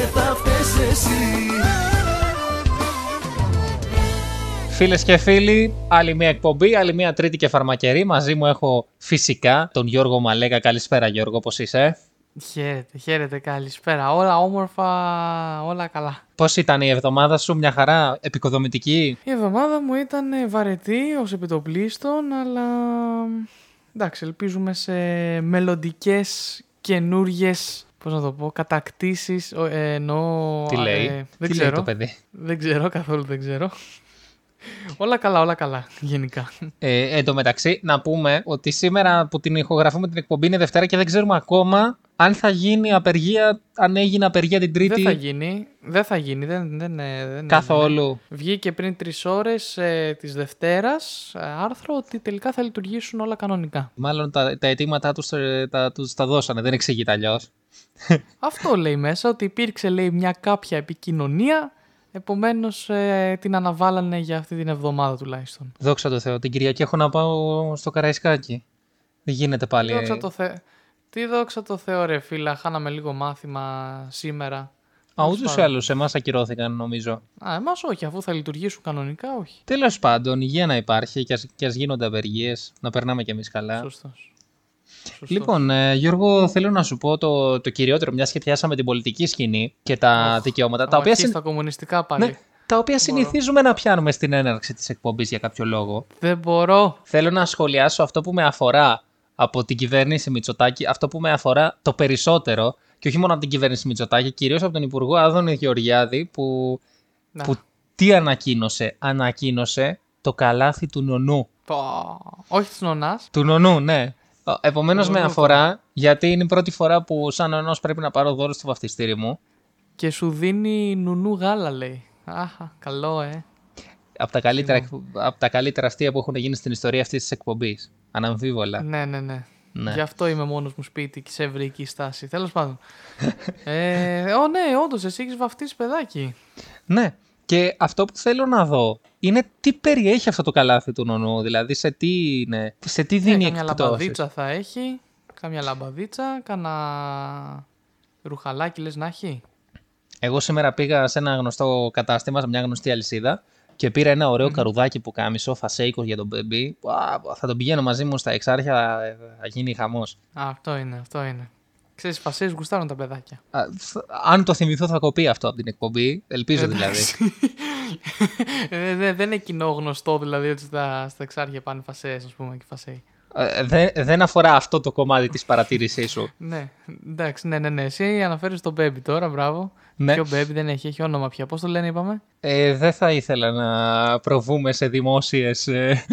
και θα φταίς εσύ Φίλες και φίλοι, άλλη μια εκπομπή, άλλη μια τρίτη και φαρμακερή. Μαζί μου έχω φυσικά τον Γιώργο Μαλέκα. Καλησπέρα, Γιώργο, πώς είσαι; Χαίρετε, χαίρετε, καλησπέρα. Όλα όμορφα, όλα καλά. Πώς ήταν η εβδομάδα σου, μια χαρά, επικοδομητική; Η εβδομάδα μου ήταν βαρετή ως επιτοπλίστων, αλλά εντάξει, ελπίζουμε σε μελλοντικές καινούριε. Πώς να το πω, κατακτήσεις. Ε, εννοώ. Τι λέει, ε, δεν τι ξέρω. λέει το παιδί; Δεν ξέρω, καθόλου δεν ξέρω. όλα καλά, όλα καλά, γενικά. Ε, εν τω μεταξύ, να πούμε ότι σήμερα που την ηχογραφούμε την εκπομπή είναι Δευτέρα και δεν ξέρουμε ακόμα αν θα γίνει απεργία, αν έγινε απεργία την Τρίτη. Δεν θα γίνει, δεν θα γίνει, δεν, δεν, ε, δεν Καθόλου. Βγήκε πριν τρεις ώρες ε, της Δευτέρας άρθρο ότι τελικά θα λειτουργήσουν όλα κανονικά. Μάλλον τα, τα αιτήματά τους τα, τους τα δώσανε, δεν εξηγείται αλλιώς. Αυτό λέει μέσα, ότι υπήρξε λέει μια κάποια επικοινωνία, επομένως ε, την αναβάλανε για αυτή την εβδομάδα τουλάχιστον. Δόξα τω Θεώ. Την Κυριακή έχω να πάω στο Καραϊσκάκι. Δεν γίνεται πάλι. Δόξα το Θεώ. Τι δόξα το Θεώ ρε φίλα, χάναμε λίγο μάθημα σήμερα. Α, ούτως ή άλλως εμάς ακυρώθηκαν νομίζω. Α, εμάς όχι, αφού θα λειτουργήσουν κανονικά, όχι. Τέλος πάντων, υγεία να υπάρχει και ας ας γίνονται απεργίες, να περνάμε κι εμείς καλά. Σωστός. Σωστός. Λοιπόν, ε, Γιώργο, θέλω να σου πω το, το κυριότερο, μιας και πιάσαμε την πολιτική σκηνή και τα Οχ, δικαιώματα, τα Άμα οποία, αρχίσεις συν- τα κομμουνιστικά πάλι. ναι, τα οποία συνηθίζουμε να πιάνουμε στην έναρξη της εκπομπής για κάποιο λόγο. Δεν μπορώ. Θέλω να σχολιάσω αυτό που με αφορά από την κυβέρνηση Μητσοτάκη, αυτό που με αφορά το περισσότερο, και όχι μόνο από την κυβέρνηση Μητσοτάκη, κυρίως από τον Υπουργό Άδωνη Γεωργιάδη, που, Να. που τι ανακοίνωσε, ανακοίνωσε το καλάθι του νονού. Πω. Όχι της νονάς. Του νονού, ναι. Επομένως Του με νονού, αφορά, γιατί είναι η πρώτη φορά που σαν νονός πρέπει να πάρω δώρο στο βαφτιστήρι μου. Και σου δίνει νουνού γάλα, λέει. Άχα, καλό, ε. Από τα, καλύτερα, από τα καλύτερα αστεία που έχουν γίνει στην ιστορία αυτής της εκπομπής. Αναμφίβολα. Ναι, ναι, ναι. Ναι. Γι' αυτό είμαι μόνος μου σπίτι και σε ευρυκή στάση. Τέλος πάντων. ε, ω, ναι, όντως, εσύ έχεις βαφτίσει παιδάκι. Ναι. Και αυτό που θέλω να δω είναι τι περιέχει αυτό το καλάθι του νονού. Δηλαδή σε τι, είναι, σε τι Ε, δίνει κάμια εκπτώσεις. λαμπαδίτσα θα έχει. Κάμια λαμπαδίτσα. Κάνα ρουχαλάκι λες να έχει. Εγώ σήμερα πήγα σε ένα γνωστό κατάστημα, σε μια γνωστή αλυσίδα και πήρα ένα ωραίο καρουδάκι που κάμισο, φασέικο για τον μπέμπι. Ουα, Θα τον πηγαίνω μαζί μου στα εξάρχεια, θα, θα γίνει χαμός. Α, αυτό είναι, αυτό είναι. Ξέρεις, φασίες γουστάρουν τα παιδάκια. Α, θ- Αν το θυμηθώ θα κοπεί αυτό από την εκπομπή. Ελπίζω δηλαδή. Εντάξει. Ε, δε- δεν είναι κοινό γνωστό δηλαδή ότι στα, στα εξάρχεια πάνε φασές, ας πούμε, και φασέοι. Ε, δεν, δεν αφορά αυτό το κομμάτι της παρατήρησής σου. Ναι, εντάξει, ναι, ναι, ναι. Εσύ αναφέρεις τον Baby τώρα, μπράβο. Ναι. Ποιο Baby δεν έχει, έχει όνομα πια. Πώς το λένε, είπαμε; Ε, δεν θα ήθελα να προβούμε σε δημόσιες... ε,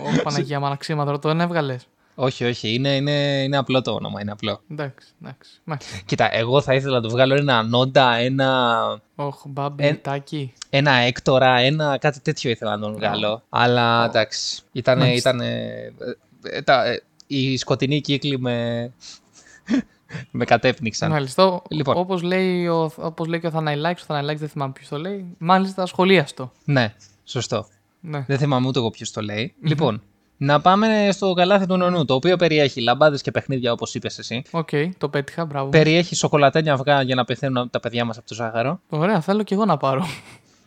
Ω Παναγία Μαναξίμα τώρα, τον έβγαλες. Όχι, όχι, είναι, είναι, είναι απλό το όνομα, είναι απλό. Εντάξει, εντάξει. Μάλιστα. Κοίτα, εγώ θα ήθελα να του βγάλω ένα νόντα, ένα, Ωχ, μπάμπι, Ε, τάκι. ένα έκτορα, ένα κάτι τέτοιο ήθελα να τον βγάλω. Αλλά εντάξει, ήτανε, Μάλιστα. ήτανε, ε, ε, τα, ε, οι σκοτεινοί κύκλοι με, με κατέπνιξαν. Μάλιστα. Λοιπόν. Λοιπόν. Όπως λέει, ο, όπως λέει και ο Θαναϊλάκης, ο Θαναϊλάκης δεν θυμάμαι ποιος το λέει. Μάλιστα, σχολίαστο. Ναι, σωστό. Ναι. Δεν θυμάμαι ούτε εγώ ποιος το λέει. Λοιπόν, να πάμε στο καλάθι του νονού, το οποίο περιέχει λαμπάδες και παιχνίδια όπως είπες εσύ. Οκ, το πέτυχα, μπράβο. Περιέχει σοκολατένια αυγά για να πεθαίνουν τα παιδιά μας από το ζάχαρο. Ωραία, θέλω και εγώ να πάρω.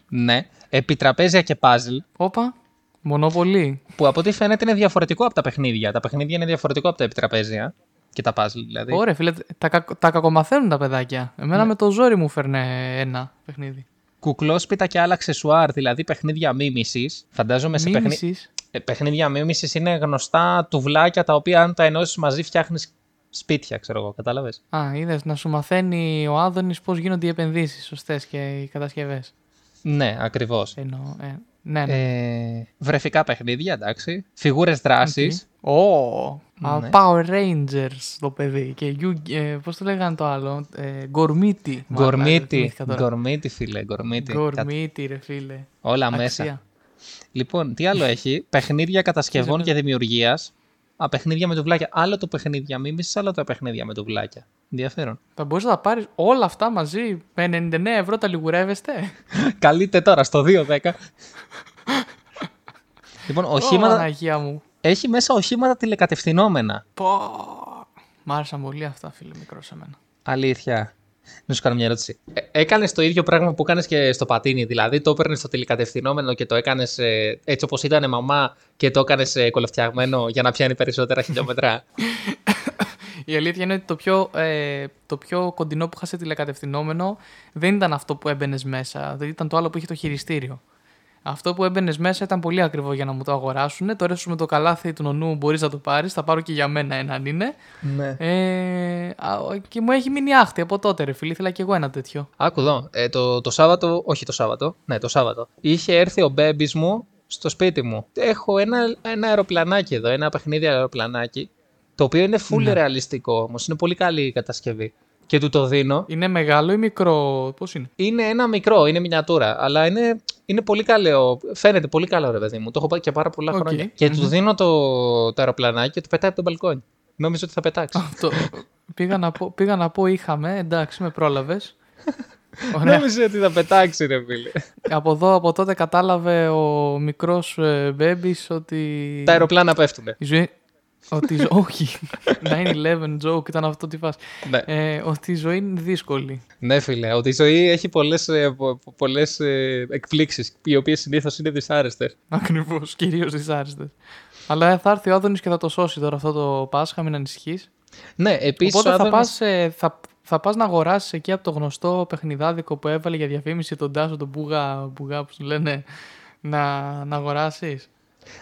Ναι. Επιτραπέζια και παζλ, Όπα, Monopoly. που από ό,τι φαίνεται είναι διαφορετικό από τα παιχνίδια. Τα παιχνίδια είναι διαφορετικό από τα επιτραπέζια. Και τα παζλ δηλαδή. Ωραία, φίλε, τα, κακ- τα κακομαθαίνουν τα παιδάκια. Εμένα Ναι. με το ζόρι μου φέρνε ένα παιχνίδι. Κουκλόσπιτα και άλλα αξεσουάρ, δηλαδή παιχνίδια μίμησης. Φαντάζομαι σε παιχνίδια. Μίμησης. Ε, παιχνίδια μίμηση είναι γνωστά τουβλάκια τα οποία αν τα ενώσεις μαζί φτιάχνεις σπίτια, ξέρω εγώ. Κατάλαβες; Α, είδες να σου μαθαίνει ο Άδωνης πώς γίνονται οι επενδύσεις σωστές και οι κατασκευές. Ναι, ακριβώς. Εννοώ. Ε, ναι, ναι. Ε, βρεφικά παιχνίδια, εντάξει. Φιγούρες δράσης. Ω, α, Ναι. Power Rangers το παιδί. Και you, ε, πώς το λέγανε το άλλο. Ε, Γκορμίτι. μάλλον, ε, Γκορμίτι. θυμήθηκα τώρα. Γκορμίτι, φίλε. Γκορμίτι. Γκορμίτι, ρε φίλε. Όλα Αξία. μέσα. Λοιπόν, τι άλλο έχει; παιχνίδια κατασκευών Ξέρεις, και δημιουργίας. Α, παιχνίδια με τουβλάκια. Άλλο το παιχνίδια μίμησης, άλλο το παιχνίδια με τουβλάκια. Ενδιαφέρον. Θα μπορείς να τα πάρεις όλα αυτά μαζί με 99 ευρώ τα λιγουρεύεστε. Καλείτε τώρα στο 210. λοιπόν, Ω, οχήματα, Παναγία μου. έχει μέσα οχήματα τηλεκατευθυνόμενα. Πω. Μ' άρεσαν πολύ αυτά, φίλε, μικρός σε μένα. Αλήθεια. Να σου κάνω μια ερώτηση. Ε, έκανες το ίδιο πράγμα που έκανες και στο πατίνι. Δηλαδή, το έπαιρνες στο τηλεκατευθυνόμενο και το έκανες ε, έτσι όπως ήταν μαμά και το έκανες ε, κολοφτιαγμένο για να πιάνει περισσότερα χιλιόμετρα; Η αλήθεια είναι ότι το πιο, ε, το πιο κοντινό που είχα σε τηλεκατευθυνόμενο δεν ήταν αυτό που έμπαινες μέσα. Δεν ήταν το άλλο που είχε το χειριστήριο. Αυτό που έμπαινες μέσα ήταν πολύ ακριβό για να μου το αγοράσουν. Τώρα ίσως με το καλάθι του νονού μπορείς να το πάρεις. Θα πάρω και για μένα έναν είναι. ναι. Ε, α, και μου έχει μείνει άχτη από τότε, ρε φίλε. Ήθελα κι εγώ ένα τέτοιο. Άκου εδώ. Ε, το, το Σάββατο, όχι το Σάββατο, ναι, το Σάββατο. Είχε έρθει ο μπέμπης μου στο σπίτι μου. Έχω ένα, ένα αεροπλανάκι εδώ, ένα παιχνίδι αεροπλανάκι. Το οποίο είναι full Ναι. ρεαλιστικό όμως. Είναι πολύ καλή η κατασκευή. Και του το δίνω. Είναι μεγάλο ή μικρό, πώς είναι; Είναι ένα μικρό, είναι μινιατούρα, αλλά είναι, είναι πολύ καλό. Φαίνεται πολύ καλό, ρε παιδί μου. Το έχω πάει και πάρα πολλά Οκ. χρόνια. Και του Μμμ. δίνω το, το αεροπλανάκι και το πετάει από τον μπαλκόνι. Νόμιζα ότι θα πετάξει. Αυτό. πήγα, να πω, πήγα να πω είχαμε, εντάξει, με πρόλαβες. Ωραία. Νόμιζα ότι θα πετάξει, ρε φίλε. από εδώ, από τότε κατάλαβε ο μικρός ε, μπέμπης ότι... Τα αεροπλάνα πέφτουνε. Η ζωή... ότι η ζω- Όχι. 9-11 joke ήταν αυτό τι φας. Ναι. Ε, ότι η ζωή είναι δύσκολη. ναι, φίλε, ότι η ζωή έχει πολλές πολλές, ε, εκπλήξεις, οι οποίες συνήθως είναι δυσάρεστες. Ακριβώς, κυρίως δυσάρεστες. Αλλά θα έρθει ο Άδωνης και θα το σώσει τώρα αυτό το Πάσχα, μην ανησυχείς. Ναι, επίσης. Οπότε θα πας, ε, θα, θα πας να αγοράσεις εκεί από το γνωστό παιχνιδάδικο που έβαλε για διαφήμιση τον Τάσο, τον Μπουγά, Μπουγά που σου λένε, να, να αγοράσεις.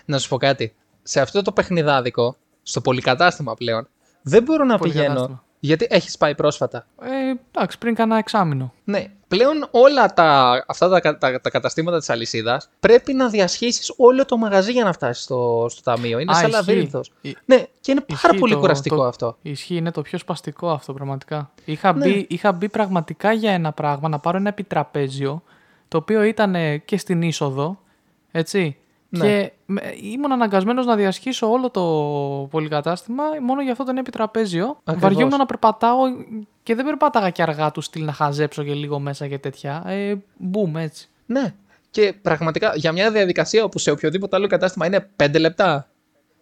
Να σου πω κάτι. Σε αυτό το παιχνιδάδικο, στο πολυκατάστημα πλέον, δεν μπορώ να πηγαίνω. Πολυκατάστημα. Γιατί έχεις πάει πρόσφατα. Ε, εντάξει, πριν κάνα εξάμηνο. Ναι, πλέον όλα τα, αυτά τα, κα- τα, τα καταστήματα της αλυσίδας πρέπει να διασχίσεις όλο το μαγαζί για να φτάσεις στο, στο ταμείο. Είναι Α, σαν ισχύει. λαβύρινθος. Ι- Ναι, και είναι πάρα Ισχύει πολύ το- κουραστικό το- αυτό. Ισχύει, είναι το πιο σπαστικό αυτό πραγματικά. Είχα, Ναι. μπει, είχα μπει πραγματικά για ένα πράγμα, να πάρω ένα επιτραπέζιο, το οποίο ήταν ε, και στην είσοδο, έτσι. Ναι. Και με- ήμουν αναγκασμένος να διασχίσω όλο το πολυκατάστημα μόνο για αυτό το ένα επιτραπέζιο. Ακριβώς. Βαριόμουν να περπατάω και δεν περπάταγα και αργά τους στυλ να χαζέψω και λίγο μέσα και τέτοια. Ε, μπούμ, έτσι. Ναι. Και πραγματικά για μια διαδικασία όπου σε οποιοδήποτε άλλο κατάστημα είναι 5 λεπτά,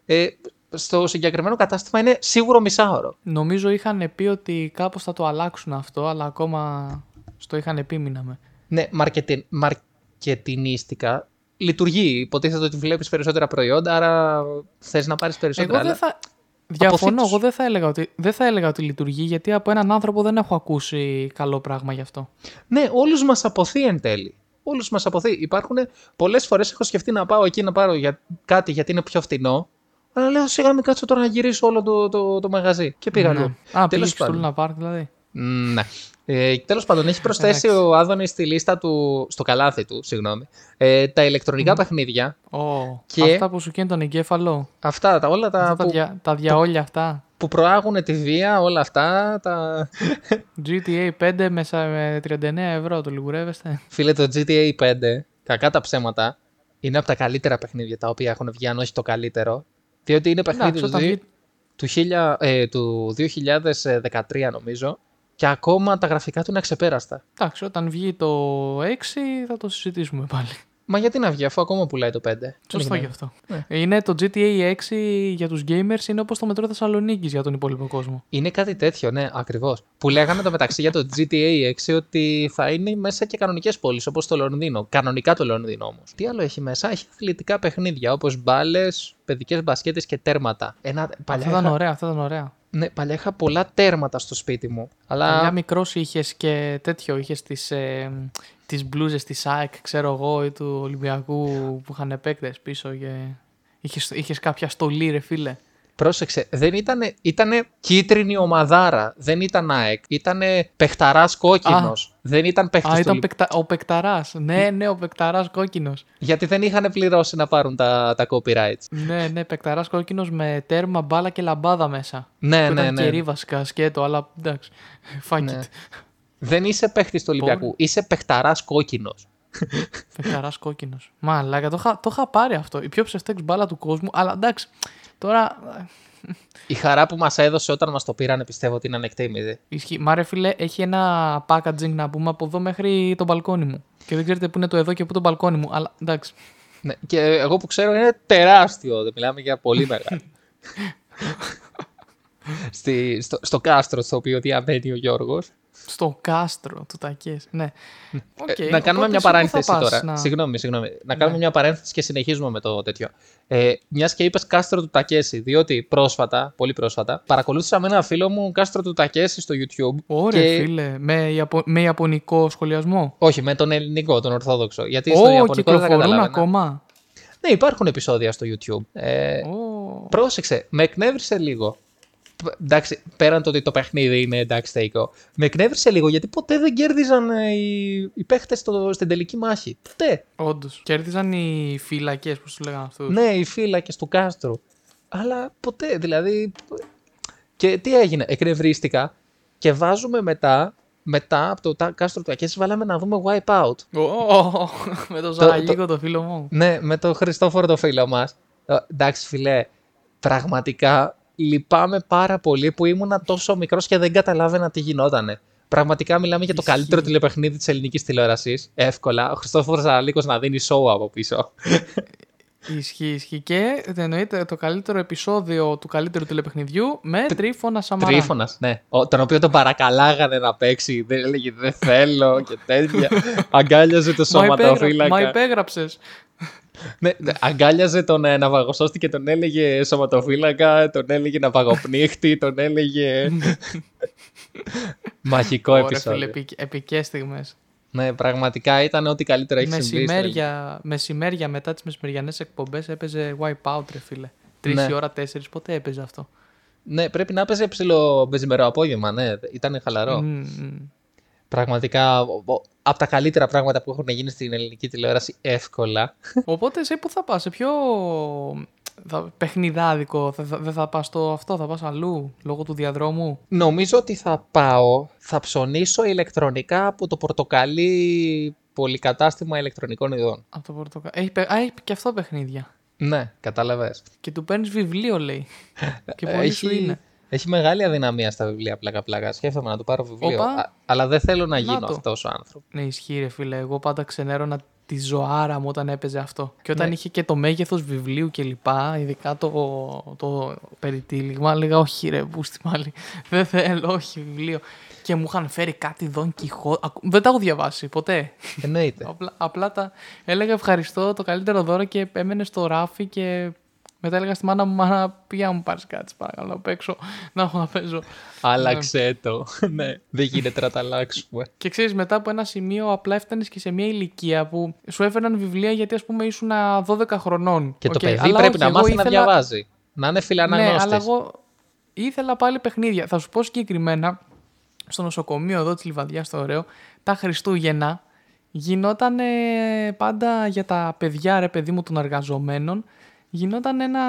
ε, στο συγκεκριμένο κατάστημα είναι σίγουρο μισάωρο. Νομίζω είχαν πει ότι κάπως θα το αλλάξουν αυτό, αλλά ακόμα στο είχαν πει μείναμε. Ναι, μαρκετι... μαρκετινίστικα λειτουργεί. Υποτίθεται ότι βλέπεις περισσότερα προϊόντα, άρα θες να πάρεις περισσότερα. Εγώ δεν αλλά- θα. Διαφωνώ, Αποθήτως. εγώ δεν θα, έλεγα ότι, δεν θα έλεγα ότι λειτουργεί γιατί από έναν άνθρωπο δεν έχω ακούσει καλό πράγμα γι' αυτό. Ναι, όλους μας αποθεί εν τέλει. Όλους μας αποθεί. Υπάρχουν πολλές φορές έχω σκεφτεί να πάω εκεί να πάρω για κάτι γιατί είναι πιο φτηνό. Αλλά λέω σιγά μην κάτσω τώρα να γυρίσω όλο το, το, το μαγαζί. Και πήγα Ναι. αλλού. Α, πήγες Τέλος στο πάντων. Luna Park δηλαδή. Μ, Ναι. Ε, Τέλος πάντων, έχει προσθέσει Εντάξει. ο Άδωνης στη λίστα του, στο καλάθι του, συγγνώμη, ε, τα ηλεκτρονικά παιχνίδια. Ω, Και- Αυτά που σου καίνε τον εγκέφαλο. Αυτά, τα, όλα τα, Αυτά τα, που, δια, τα διαόλια αυτά. που προάγουν τη βία, όλα αυτά. Τα... GTA 5 με, σα- με 39 ευρώ το λιγουρεύεστε. Φίλε, το GTA 5, κακά τα ψέματα, είναι από τα καλύτερα παιχνίδια τα οποία έχουν βγει, αν όχι το καλύτερο. Διότι είναι παιχνίδι Εντάξει, του, όταν δι- βγει- του, χίλια- ε, του 2013 νομίζω και ακόμα τα γραφικά του είναι αξεπέραστα. Εντάξει, όταν βγει το 6 θα το συζητήσουμε πάλι. Μα γιατί να βγει αφού ακόμα πουλάει το 5. Σωστό Δεν γι' αυτό. Ναι. Είναι το GTA 6 για τους gamers είναι όπως το μετρό Θεσσαλονίκης για τον υπόλοιπο κόσμο. Είναι κάτι τέτοιο, ναι, ακριβώς. Που λέγανε το μεταξύ για το GTA 6 ότι θα είναι μέσα και κανονικές πόλεις όπως το Λονδίνο. Κανονικά το Λονδίνο όμως. Τι άλλο έχει μέσα, έχει αθλητικά παιχνίδια όπως μπάλες, παιδικές μπασκέτες και τέρματα. Ένα, παλιά, Αυτά ήταν είχα, ωραία, αυτά ήταν ωραία. Ναι, παλιά είχα πολλά τέρματα στο σπίτι μου. Αλλά Παλιά μικρός είχες και τέτοιο, είχες τις ε, τις μπλούζες της ΑΕΚ, ξέρω εγώ, ή του Ολυμπιακού που είχαν επέκτε πίσω. Και... Είχες, είχες κάποια στολή, ρε φίλε. Πρόσεξε, δεν ήτανε, ήτανε κίτρινη ομαδάρα. Δεν ήταν ΑΕΚ. Ήτανε παιχταράς κόκκινος. Δεν ήταν παίχτη Α, του ήταν Λι- πεκτα... ο Πεκταρά. Ναι, ναι, ο Πεκταρά κόκκινος. Γιατί δεν είχαν πληρώσει να πάρουν τα, τα copyrights. ναι, ναι, Πεκταρά κόκκινος με τέρμα, μπάλα και λαμπάδα μέσα. Ναι, που ναι, ήταν ναι. κερί βασικά, σκέτο, αλλά εντάξει. Fuck Ναι. it. Δεν είσαι παίχτης του Ολυμπιακού. Είσαι παιχταράς κόκκινος. Πεκταρά κόκκινος. Μαλάκα, το είχα, το είχα πάρει αυτό. Η πιο ψευτέξ μπάλα του κόσμου, αλλά εντάξει. Τώρα. Η χαρά που μας έδωσε όταν μας το πήρανε πιστεύω ότι είναι ανεκτίμητη. Ισχύει. Μα ρε φίλε, έχει ένα packaging να πούμε από εδώ μέχρι το μπαλκόνι μου. Και δεν ξέρετε πού είναι το εδώ και πού το μπαλκόνι μου. Αλλά εντάξει. Ναι. Και εγώ που ξέρω είναι τεράστιο. Δεν μιλάμε για πολύ μεγάλο. Στη, στο, στο κάστρο στο οποίο διαμένει ο Γιώργος. Στο κάστρο του Τακές. Ναι. Οκ, Ε, να κάνουμε οπότε μια εσύ πού παρένθεση θα πας τώρα. να- Συγγνώμη, συγγνώμη. Να κάνουμε Ναι. μια παρένθεση και συνεχίζουμε με το τέτοιο. Ε, Μιας και είπες κάστρο του Τακέση, διότι πρόσφατα, πολύ πρόσφατα, παρακολούθησα με ένα φίλο μου κάστρο του Τακέση στο YouTube. Ωραία, και- φίλε. Με, Ιαπω... με Ιαπωνικό σχολιασμό; Όχι, με τον ελληνικό, τον Ορθόδοξο. Γιατί στο Ω, Ιαπωνικό δεν θα κυκλοφορούν καταλάβαινα. ακόμα; Ναι, υπάρχουν επεισόδια στο YouTube. Ε, Ω. Πρόσεξε, με εκνεύρισε λίγο. Π- Εντάξει, πέραν το ότι το παιχνίδι είναι εντάξει θεϊκό. Με εκνεύρισε λίγο γιατί ποτέ δεν κέρδιζαν ε, οι, οι παίχτες στην τελική μάχη. Ποτέ. Όντως. Κέρδισαν οι φύλακε, πώς τους λέγανε αυτούς. Ναι, οι φύλακες του κάστρου. Αλλά ποτέ, δηλαδή. Και τι έγινε, εκνευρίστηκα και βάζουμε μετά, μετά από το τα- κάστρο του Ακέση, βάλαμε να δούμε Wipeout. Ω, με το Ζαραγίκο το φίλο μου. Ναι, με τον Χριστόφορο το φίλο μας. εντάξει, φιλέ, πραγματικά λυπάμαι πάρα πολύ που ήμουνα τόσο μικρός και δεν καταλάβαινα τι γινότανε. Πραγματικά μιλάμε για το Ισχύει. καλύτερο τηλεπαιχνίδι της ελληνικής τηλεόρασης. Εύκολα. Ο Χριστόφορος Ζαραλίκο να δίνει show από πίσω. Ισχύει, ισχύει. Και εννοείται το καλύτερο επεισόδιο του καλύτερου τηλεπαιχνιδιού με τρίφωνα Σαμαρά. Τρίφωνας, ναι. Ο, τον οποίο τον παρακαλάγανε να παίξει. Δεν έλεγε Δεν θέλω και τέτοια. Αγκάλιαζε το Μα, υπέγρα... σωματοφύλακα. Μα υπέγραψες. Ναι, ναι, αγκάλιαζε τον ε, ναυαγοσώστη και τον έλεγε σωματοφύλακα, τον έλεγε ναυαγοπνίχτη, τον έλεγε. Μαγικό επεισόδιο. επικές στιγμές. Ναι, πραγματικά ήταν ό,τι καλύτερο έχει συμβεί. στο ελληνικό. Μεσημέρια, μεσημέρια μετά τις μεσημεριανές εκπομπές έπαιζε Wipeout, ρε φίλε. Τρεις Ναι. η ώρα, τέσσερις, ποτέ έπαιζε αυτό; Ναι, πρέπει να έπαιζε ψηλό μπεζιμερό απόγευμα, ναι. Ήταν χαλαρό. Μμ, μμ. Πραγματικά από τα καλύτερα πράγματα που έχουν γίνει στην ελληνική τηλεόραση εύκολα. Οπότε εσύ που θα πας, σε ποιο θα, παιχνιδάδικο, θα, θα, δεν θα πας στο αυτό, θα πας αλλού, λόγω του διαδρόμου. Νομίζω ότι θα πάω, θα ψωνίσω ηλεκτρονικά από το πορτοκαλί πολυκατάστημα ηλεκτρονικών ειδών. Από το πορτοκα... έχει, παι- α, έχει και αυτό παιχνίδια. Ναι, κατάλαβες. Και του παίρνεις βιβλίο, λέει. και πολύ σου είναι. έχει μεγάλη αδυναμία στα βιβλία πλάκα-πλάκα. Σκέφτομαι να του πάρω βιβλίο. Οπα. Α- αλλά δεν θέλω να γίνω το. αυτός ο άνθρωπος. Ναι, ισχύει, ρε φίλε. Εγώ πάντα ξενέρωνα τη ζωάρα μου όταν έπαιζε αυτό. Και όταν Ναι. είχε και το μέγεθος βιβλίου κλπ. Ειδικά το, το περιτύλιγμα, έλεγα Όχι, ρε, μπούστι μάλι. Δεν θέλω, όχι βιβλίο. Και μου είχαν φέρει κάτι Δον Κιχώ. Ακου- Δεν τα έχω διαβάσει ποτέ. Εννοείται. Απλά, απλά τα έλεγα ευχαριστώ το καλύτερο δώρο και έμενε στο ράφι και μετά έλεγα στη μάνα μου, μάνα πήγα μου πάρεις κάτι, παρακαλώ, να παίξω, να έχω να παίζω. Άλλαξε το. ναι, δεν γίνεται να τα αλλάξουμε. Και ξέρεις, μετά από ένα σημείο απλά έφτανες και σε μια ηλικία που σου έφεραν βιβλία γιατί ας πούμε ήσουν 12 χρονών. Και το Οκ, παιδί αλλά πρέπει όχι, να εγώ μάθει να ήθελα- διαβάζει. Να είναι Ναι, φιλαναγνώστης. αλλά εγώ ήθελα πάλι παιχνίδια. Θα σου πω συγκεκριμένα, στο νοσοκομείο εδώ της Λιβαδειά στο Ωραίο, τα Χριστούγεννα γινόταν πάντα για τα παιδιά, ρε παιδί μου, των εργαζομένων, γινόταν ένα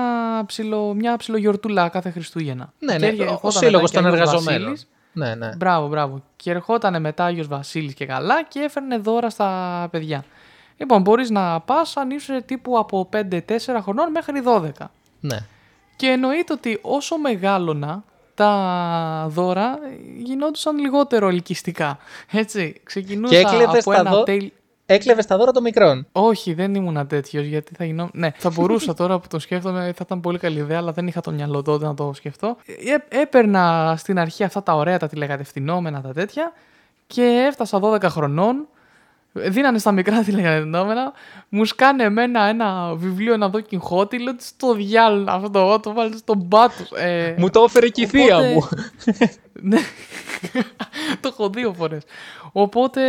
ψιλο, μια ψιλογιορτούλα κάθε Χριστούγεννα. Ναι, Και ναι, έρχε- ο ερχόταν σύλλογος μετά και των Άγιος εργαζομένων. Βασίλης. Ναι, ναι. Μπράβο, μπράβο. Και ερχόταν μετά Άγιος Βασίλης και καλά και έφερνε δώρα στα παιδιά. Λοιπόν, μπορείς να πας αν είσαι τύπου από 5-4 χρονών μέχρι 12. ναι. Και εννοείται ότι όσο μεγάλωνα, τα δώρα γινόντουσαν λιγότερο ελκυστικά. Έτσι, ξεκινούσα Και έκλεβες από τα ένα δω- τέλ- Έκλεβες τα δώρα των μικρών. Όχι, δεν ήμουν τέτοιος γιατί θα γινόμουν. Ναι, θα μπορούσα τώρα που το σκέφτομαι, θα ήταν πολύ καλή ιδέα, αλλά δεν είχα το μυαλό τότε να το σκεφτώ. Ε, έπαιρνα στην αρχή αυτά τα ωραία, τα τηλεκατευθυνόμενα, τα τέτοια και έφτασα 12 χρονών. Δίνανε στα μικρά τηλεκατευθυνόμενα, μου σκάνε εμένα ένα βιβλίο, ένα δόκιν χώτη, λέω «Τι στο διάλογο αυτό, το βάλει στον πάτο. Ε, Μου το έφερε και η θεία Οπότε- μου. ναι. το έχω δύο φορές. Οπότε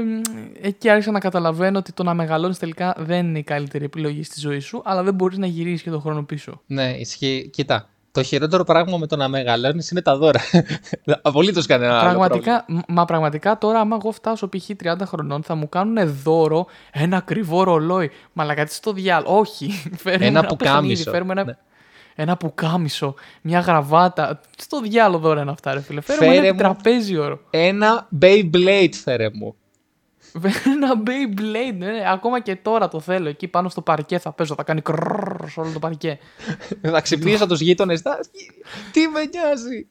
μ, εκεί άρχισα να καταλαβαίνω ότι το να μεγαλώνεις τελικά δεν είναι η καλύτερη επιλογή στη ζωή σου, αλλά δεν μπορείς να γυρίσεις και τον χρόνο πίσω. ναι, ισχύει. Κοίτα. Το χειρότερο πράγμα με το να μεγαλώνεις είναι τα δώρα. Απολύτως κανένα άλλο. πρόβλημα. πραγματικά, μ, μα πραγματικά τώρα, άμα εγώ φτάσω π.χ. 30 χρονών, θα μου κάνουν δώρο ένα ακριβό ρολόι. Μα κάτι στο διάλογο. Όχι. Φέρουμε Ένα ένα, πουκάμισο. παιχνίδι, Φέρουμε ένα, Ναι. Ένα πουκάμισο, μια γραβάτα. Στο διάλογο δώρα είναι αυτά, ρε φίλε. Φέρουμε Φέρε ένα μου- επιτραπέζιο. Ένα Beyblade φέρε μου. Ένα Beyblade, ναι, ναι, ακόμα και τώρα το θέλω. Εκεί πάνω στο παρκέ θα παίζω, θα κάνει κρρρρ σε όλο το παρκέ. Θα ξυπνήσω τους γείτονες. Τι με νοιάζει;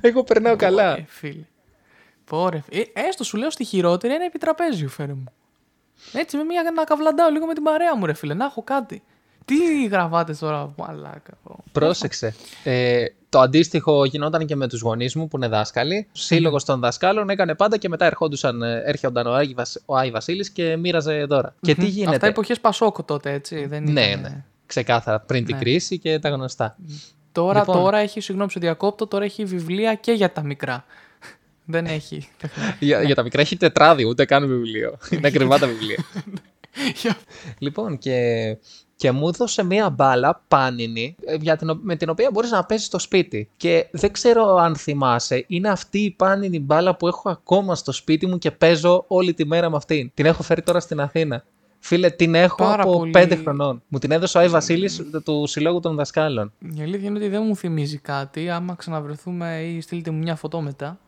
Εγώ περνάω καλά. Ε, φίλε. Πόρε. Ε, έστω σου λέω στη χειρότερη ένα επιτραπέζιο, φέρε μου. Έτσι, με μια, να καβλαντάω λίγο με την παρέα μου, ρε φίλε, να έχω κάτι. Τι γραβάτες τώρα, μαλάκα. Πρόσεξε. Ε, το αντίστοιχο γινόταν και με τους γονείς μου που είναι δάσκαλοι. Σύλλογος των δασκάλων έκανε πάντα και μετά ερχόντουσαν, ε, έρχονταν ο Άι, Βασ- ο Άι Βασίλης και μοίραζε δώρα. Και τι γίνεται; Αυτά εποχές Πασόκ τότε, έτσι. Δεν Ναι, ήταν- ναι. Ξεκάθαρα πριν την Ναι. κρίση και τα γνωστά. Τώρα, Λοιπόν. τώρα έχει, συγγνώμη σε διακόπτω, τώρα έχει βιβλία και για τα μικρά. Δεν έχει. για, για τα μικρά έχει τετράδιο, ούτε καν βιβλίο. Είναι ακριβά τα βιβλία. Για- λοιπόν, και, και μου έδωσε μία μπάλα πάνινη ε, για την, ο- με την οποία μπορείς να παίζεις στο σπίτι. Και δεν ξέρω αν θυμάσαι, είναι αυτή η πάνινη μπάλα που έχω ακόμα στο σπίτι μου και παίζω όλη τη μέρα με αυτήν. Την έχω φέρει τώρα στην Αθήνα. Φίλε, την έχω Πάρα από πολύ. πέντε χρονών. Μου την έδωσε ο Άι Βασίλης του Συλλόγου των Δασκάλων. Η αλήθεια είναι ότι δεν μου θυμίζει κάτι. Άμα ξαναβρεθούμε ή στείλτε μου μια φωτό μετά.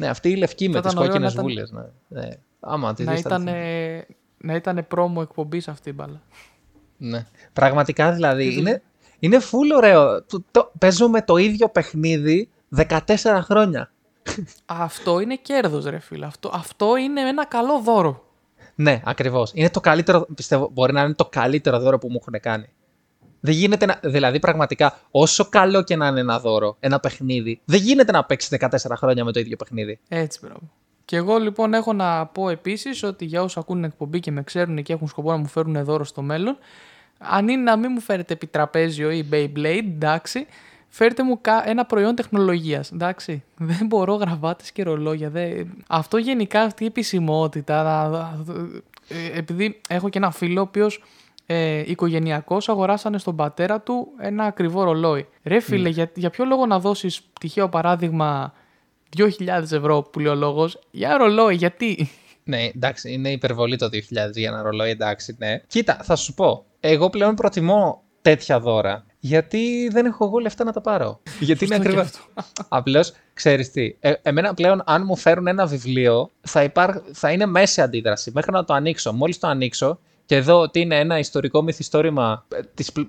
Ναι, αυτή η λευκή με Θα τις ήταν ωραίο κόκκινες να ήταν- βούλες. Ναι. Ναι. Άμα τη να, δεις θα ήταν, τη θυμάσαι. να ήταν πρόμο εκπομπής αυτή η μπάλα. Ναι. Πραγματικά δηλαδή είναι, είναι full ωραίο. Το, το, παίζω με το ίδιο παιχνίδι 14 χρόνια. Αυτό είναι κέρδος ρε φίλε. Αυτό, αυτό είναι ένα καλό δώρο. Ναι, ακριβώς. Είναι το καλύτερο, πιστεύω, μπορεί να είναι το καλύτερο δώρο που μου έχουν κάνει. Δεν γίνεται να. Δηλαδή, πραγματικά, όσο καλό και να είναι ένα δώρο, ένα παιχνίδι, δεν γίνεται να παίξεις 14 χρόνια με το ίδιο παιχνίδι. Έτσι, μπράβο. Και εγώ λοιπόν έχω να πω επίσης ότι για όσους ακούνε εκπομπή και με ξέρουν και έχουν σκοπό να μου φέρουν δώρο στο μέλλον, αν είναι να μην μου φέρετε επιτραπέζιο ή Beyblade, εντάξει, φέρτε μου κα- ένα προϊόν τεχνολογίας. Εντάξει. Δεν μπορώ γραβάτες και ρολόγια. Δεν... Αυτό γενικά αυτή η επισημότητα. να- να- ε, Επειδή έχω και ένα φίλο ο οποίος ε, οικογενειακός αγοράσανε στον πατέρα του ένα ακριβό ρολόι. Ρε φίλε, για, για ποιο λόγο να δώσεις τυχαίο παράδειγμα 2.000 ευρώ που λέει ο λόγος για ρολόι, γιατί; Ναι, εντάξει, είναι υπερβολή το 2000 για ένα ρολόι, εντάξει, ναι. Κοίτα, θα σου πω. Εγώ πλέον προτιμώ τέτοια δώρα. Γιατί δεν έχω εγώ λεφτά να τα πάρω. γιατί είναι Σωστό και ακριβώ. Απλώς ξέρεις τι. Ε, εμένα πλέον, αν μου φέρουν ένα βιβλίο, θα, υπάρ, θα είναι μέση αντίδραση μέχρι να το ανοίξω. Μόλις το ανοίξω και δω ότι είναι ένα ιστορικό μυθιστόρημα. ε, της, πλ-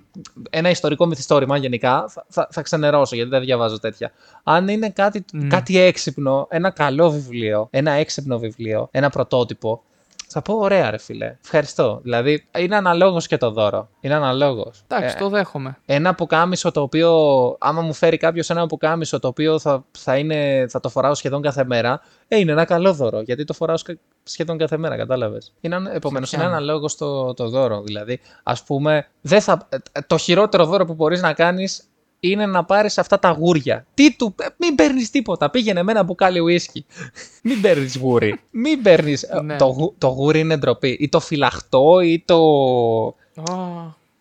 ένα ιστορικό μυθιστόρημα γενικά, θα, θα, θα ξενερώσω γιατί δεν διαβάζω τέτοια. Αν είναι κάτι, κάτι έξυπνο, ένα καλό βιβλίο, ένα έξυπνο βιβλίο, ένα πρωτότυπο, θα πω ωραία, ρε φίλε. Ευχαριστώ. Δηλαδή, είναι αναλόγως και το δώρο. Είναι αναλόγως. Εντάξει, το δέχομαι. Ένα πουκάμισο το οποίο, άμα μου φέρει κάποιος ένα πουκάμισο το οποίο θα, θα, είναι, θα το φοράω σχεδόν κάθε μέρα, ε, είναι ένα καλό δώρο. Γιατί το φοράω σκα- σχεδόν κάθε μέρα, κατάλαβες. Επομένως, είναι πιάνω. αναλόγω το, το δώρο. Δηλαδή, ας πούμε, δεν θα, ε, το χειρότερο δώρο που μπορείς να κάνεις είναι να πάρεις αυτά τα γούρια. Τι του, ε, μην παίρνεις τίποτα. Πήγαινε με ένα μπουκάλι ουίσκι. μην παίρνεις γούρι. Μην παίρνει. Ναι. το, γου- το γούρι είναι ντροπή. Ή το φυλαχτό ή το. Α,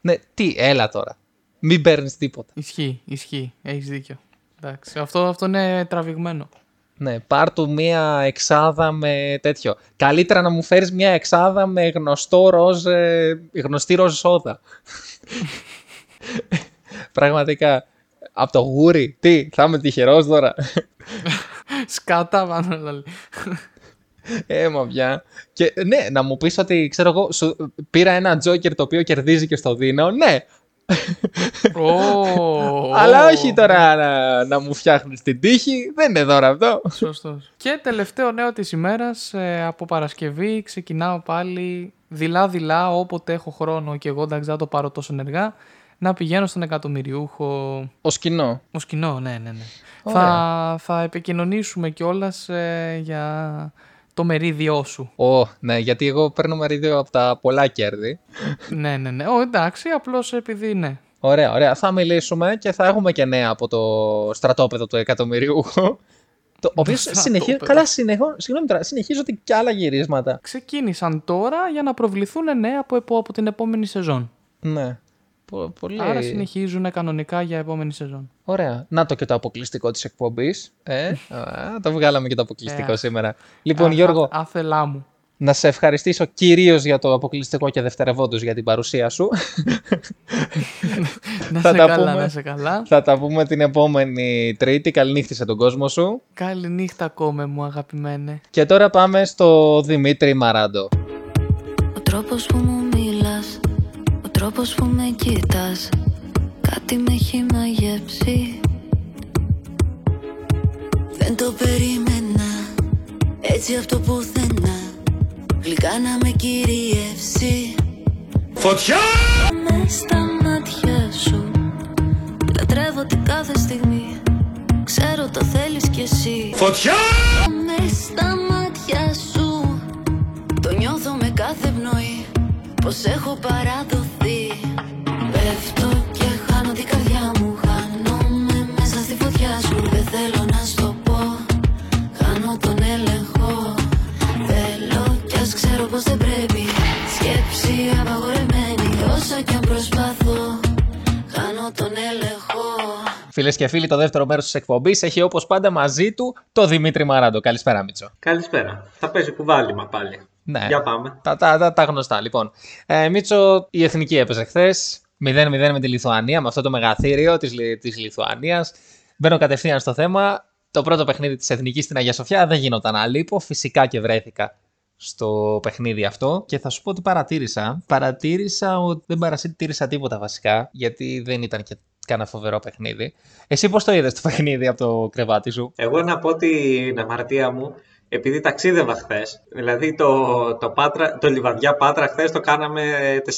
Ναι, τι, έλα τώρα. Μην παίρνεις τίποτα. ισχύει, ισχύει. Έχεις δίκιο. Εντάξει, αυτό, αυτό είναι τραβηγμένο. Ναι, πάρ του μία εξάδα με τέτοιο. Καλύτερα να μου φέρεις μία εξάδα με γνωστό ροζ, ε, γνωστή ροζ σόδα. Πραγματικά. Από το γούρι. Τι, θα είμαι τυχερός τώρα. Σκάτα, πάνω δηλαδή. Έμα πια. Και ναι, να μου πεις ότι, ξέρω εγώ, σου πήρα ένα τζόκερ το οποίο κερδίζει και στο δίνω. Ναι, Ω, αλλά ω. όχι τώρα να, να μου φτιάχνεις την τύχη. Δεν είναι δώρα αυτό. Σωστός. Και τελευταίο νέο της ημέρας, ε, από Παρασκευή ξεκινάω πάλι δειλά-δειλά όποτε έχω χρόνο και εγώ εντάξει δεν το πάρω τόσο ενεργά να πηγαίνω στον εκατομμυριούχο Ο σκηνό. ως κοινό, ναι, ναι, ναι. Ωραία. Θα, θα επικοινωνήσουμε κιόλας ε, για το μερίδιό σου. Ω, ναι, γιατί εγώ παίρνω μερίδιο από τα πολλά κέρδη. ναι, ναι, ναι. Ω, εντάξει, απλώς επειδή ναι. Ωραία, ωραία. Θα μιλήσουμε και θα έχουμε και νέα από το στρατόπεδο του εκατομμυριούχου. Το οποίος συνεχίζει. στρατόπεδο. Καλά, συνεχώ, συγγνώμη τώρα, συνεχίζονται και άλλα γυρίσματα. Ξεκίνησαν τώρα για να προβληθούν νέα από, επο- από την επόμενη σεζόν. Ναι. Πο- Πολύ. Άρα συνεχίζουν κανονικά για επόμενη σεζόν. Ωραία. Να το και το αποκλειστικό της εκπομπής. Ε, α, το βγάλαμε και το αποκλειστικό Ε, σήμερα. Λοιπόν, Α, Γιώργο, α- άθελά μου. να σε ευχαριστήσω κυρίως για το αποκλειστικό και δευτερευόντως για την παρουσία σου. να Θα σε τα καλά, πούμε. να σε καλά. Θα τα πούμε την επόμενη Τρίτη. Καληνύχτησε τον κόσμο σου. Καληνύχτα ακόμα μου αγαπημένε. Και τώρα πάμε στο Δημήτρη Μαράντο. Ο τρόπος που μου μιλάς Ο τρόπος που με κοίτας Κάτι με έχει μαγεύσει. Δεν το περίμενα Έτσι από το πουθενά. Γλυκά να με κυριεύσει. Φωτιά! Με στα μάτια σου Λατρεύω την κάθε στιγμή. Ξέρω το θέλεις κι εσύ. Φωτιά! Με στα μάτια σου Το νιώθω με κάθε πνοή. Πως έχω παραδοθεί θέλω να στο πω Χάνω τον έλεγχο Θέλω κι ας ξέρω πως δεν πρέπει Σκέψη απαγορευμένη Όσο κι αν προσπαθώ Χάνω τον έλεγχο Φίλες και φίλοι, το δεύτερο μέρος της εκπομπής έχει όπως πάντα μαζί του το Δημήτρη Μαράντο. Καλησπέρα, Μίτσο. Καλησπέρα. Θα παίζει κουβάλιμα πάλι. Ναι. Για πάμε. Τα, τα, τα, τα γνωστά, λοιπόν. Ε, Μίτσο, η εθνική έπαιζε χθες. 0-0 με τη Λιθουανία, με αυτό το μεγαθύριο της της Λιθουανίας. Μπαίνω κατευθείαν στο θέμα. Το πρώτο παιχνίδι της εθνικής στην Αγία Σοφιά δεν γινόταν αλήπο. Φυσικά και βρέθηκα στο παιχνίδι αυτό και θα σου πω ότι παρατήρησα. Παρατήρησα ότι δεν παρατήρησα τίποτα βασικά, γιατί δεν ήταν και κανένα φοβερό παιχνίδι. Εσύ πώς το είδες το παιχνίδι από το κρεβάτι σου; Εγώ να πω την αμαρτία μου, επειδή ταξίδευα χθες. Δηλαδή το, το, Πάτρα, το Λιβαδιά Πάτρα χθες το κάναμε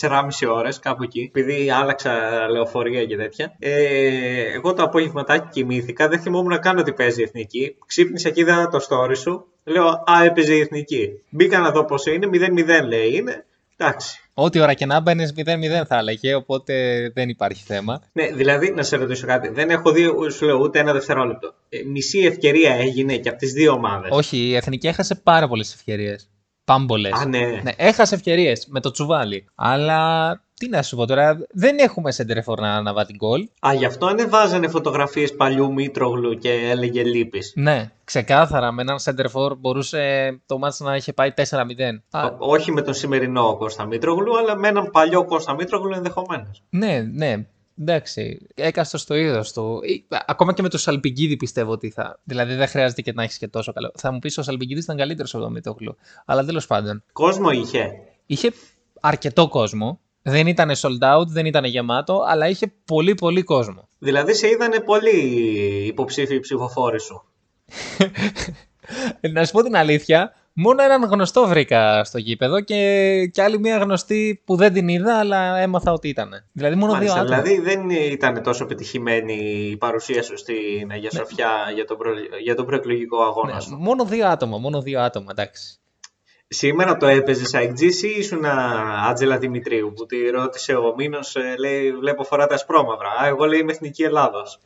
4,5 ώρες κάπου εκεί. Επειδή άλλαξα λεωφορεία και τέτοια. Ε, εγώ το απόγευματάκι κοιμήθηκα. Δεν θυμόμουν καν ότι παίζει η εθνική. Ξύπνησα και είδα το story σου. Λέω Α, έπαιζε η εθνική. Μπήκα να δω πώς είναι. 0-0 λέει είναι. Εντάξει. Ό,τι ώρα και να μπαίνεις 0-0 θα έλεγε, οπότε δεν υπάρχει θέμα. Ναι, δηλαδή να σε ρωτήσω κάτι. Δεν έχω δει, σου λέω, ούτε ένα δευτερόλεπτο. Ε, μισή ευκαιρία έγινε και από τις δύο ομάδες. Όχι, η εθνική έχασε πάρα πολλές ευκαιρίες. Πάμπολες. Α, ναι. ναι. Έχασε ευκαιρίες με το τσουβάλι. Αλλά τι να σου πω τώρα, δεν έχουμε σεντερεφόρ να αναβά την γκολ. Α, γι' αυτό ανεβάζανε φωτογραφίες παλιού Μήτρογλου και έλεγε λύπης. Ναι, ξεκάθαρα με έναν σεντερεφόρ μπορούσε το μάτς να είχε πάει 4-0. Α, Όχι με τον σημερινό Κώστα Μήτρογλου, αλλά με έναν παλιό Κώστα Μήτρογλου ενδεχομένως. ναι, ναι. Εντάξει, έκαστος στο είδος του. Ή, Ακόμα και με το Σαλπιγκίδη πιστεύω ότι θα. Δηλαδή δεν χρειάζεται και να έχεις και τόσο καλό. Θα μου πεις ο Σαλπιγκίδης ήταν καλύτερος από τον Μητόκλου. Αλλά τέλος πάντων. Κόσμο είχε. Είχε αρκετό κόσμο. Δεν ήταν sold out, δεν ήταν γεμάτο, αλλά είχε πολύ πολύ κόσμο. Δηλαδή σε είδανε πολύ υποψήφιοι ψηφοφόροι σου. να σου πω την αλήθεια, μόνο έναν γνωστό βρήκα στο γήπεδο και, και άλλη μία γνωστή που δεν την είδα, αλλά έμαθα ότι ήταν. Δηλαδή μόνο Μάλιστα, δύο άτομα. δηλαδή δεν ήταν τόσο πετυχημένη η παρουσία σου στην Αγία Σοφιά για τον, προ... για τον προεκλογικό αγώνα Ναι, σου. μόνο δύο άτομα, μόνο δύο άτομα, εντάξει. Σήμερα το έπαιζε αεκτζής ή ήσουν Άτζελα Δημητρίου που τη ρώτησε ο Μήνος, ε, λέει βλέπω φοράτε ασπρόμαυρα. Α, εγώ λέει είμαι Εθνική Ελλάδος.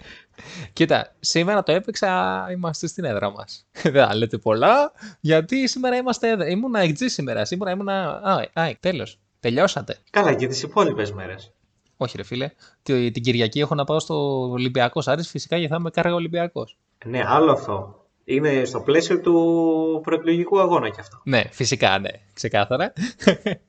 Κοίτα, σήμερα το έπαιξα, είμαστε στην έδρα μας. Δεν θα λέτε πολλά, γιατί σήμερα είμαστε έδρα. Ήμουν εκτζή σήμερα. Σήμερα ήμουν. Α, α τέλος. Τελειώσατε. Καλά και τις υπόλοιπες μέρες. Όχι, ρε φίλε. Τη- Την Κυριακή έχω να πάω στο Ολυμπιακός Άρης, φυσικά γιατί θα είμαι κάργα Ολυμπιακός. Ναι, άλλο αυτό. Είναι στο πλαίσιο του προεκλογικού αγώνα κι αυτό. Ναι, φυσικά, ναι. Ξεκάθαρα.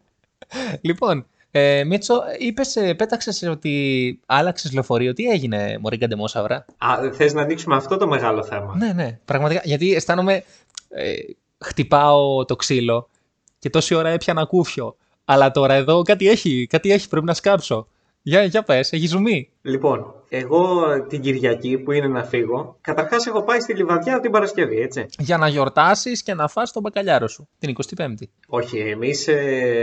λοιπόν, ε, Μίτσο, είπες, ε, πέταξες ότι άλλαξες λεωφορείο. Τι έγινε, Μωρή Καντεμόσαυρα; Α, θες να ανοίξουμε αυτό το μεγάλο θέμα; Ναι, ναι, πραγματικά. Γιατί αισθάνομαι. Ε, χτυπάω το ξύλο και τόση ώρα έπιανα κούφιο. Αλλά τώρα εδώ κάτι έχει, κάτι έχει, πρέπει να σκάψω. Για, για πες, έχει ζουμί. Λοιπόν, εγώ την Κυριακή που είναι να φύγω, καταρχάς έχω πάει στη Λιβαδιά την Παρασκευή, έτσι. Για να γιορτάσεις και να φας τον μπακαλιάρο σου. Την 25η. Όχι, εμείς ε,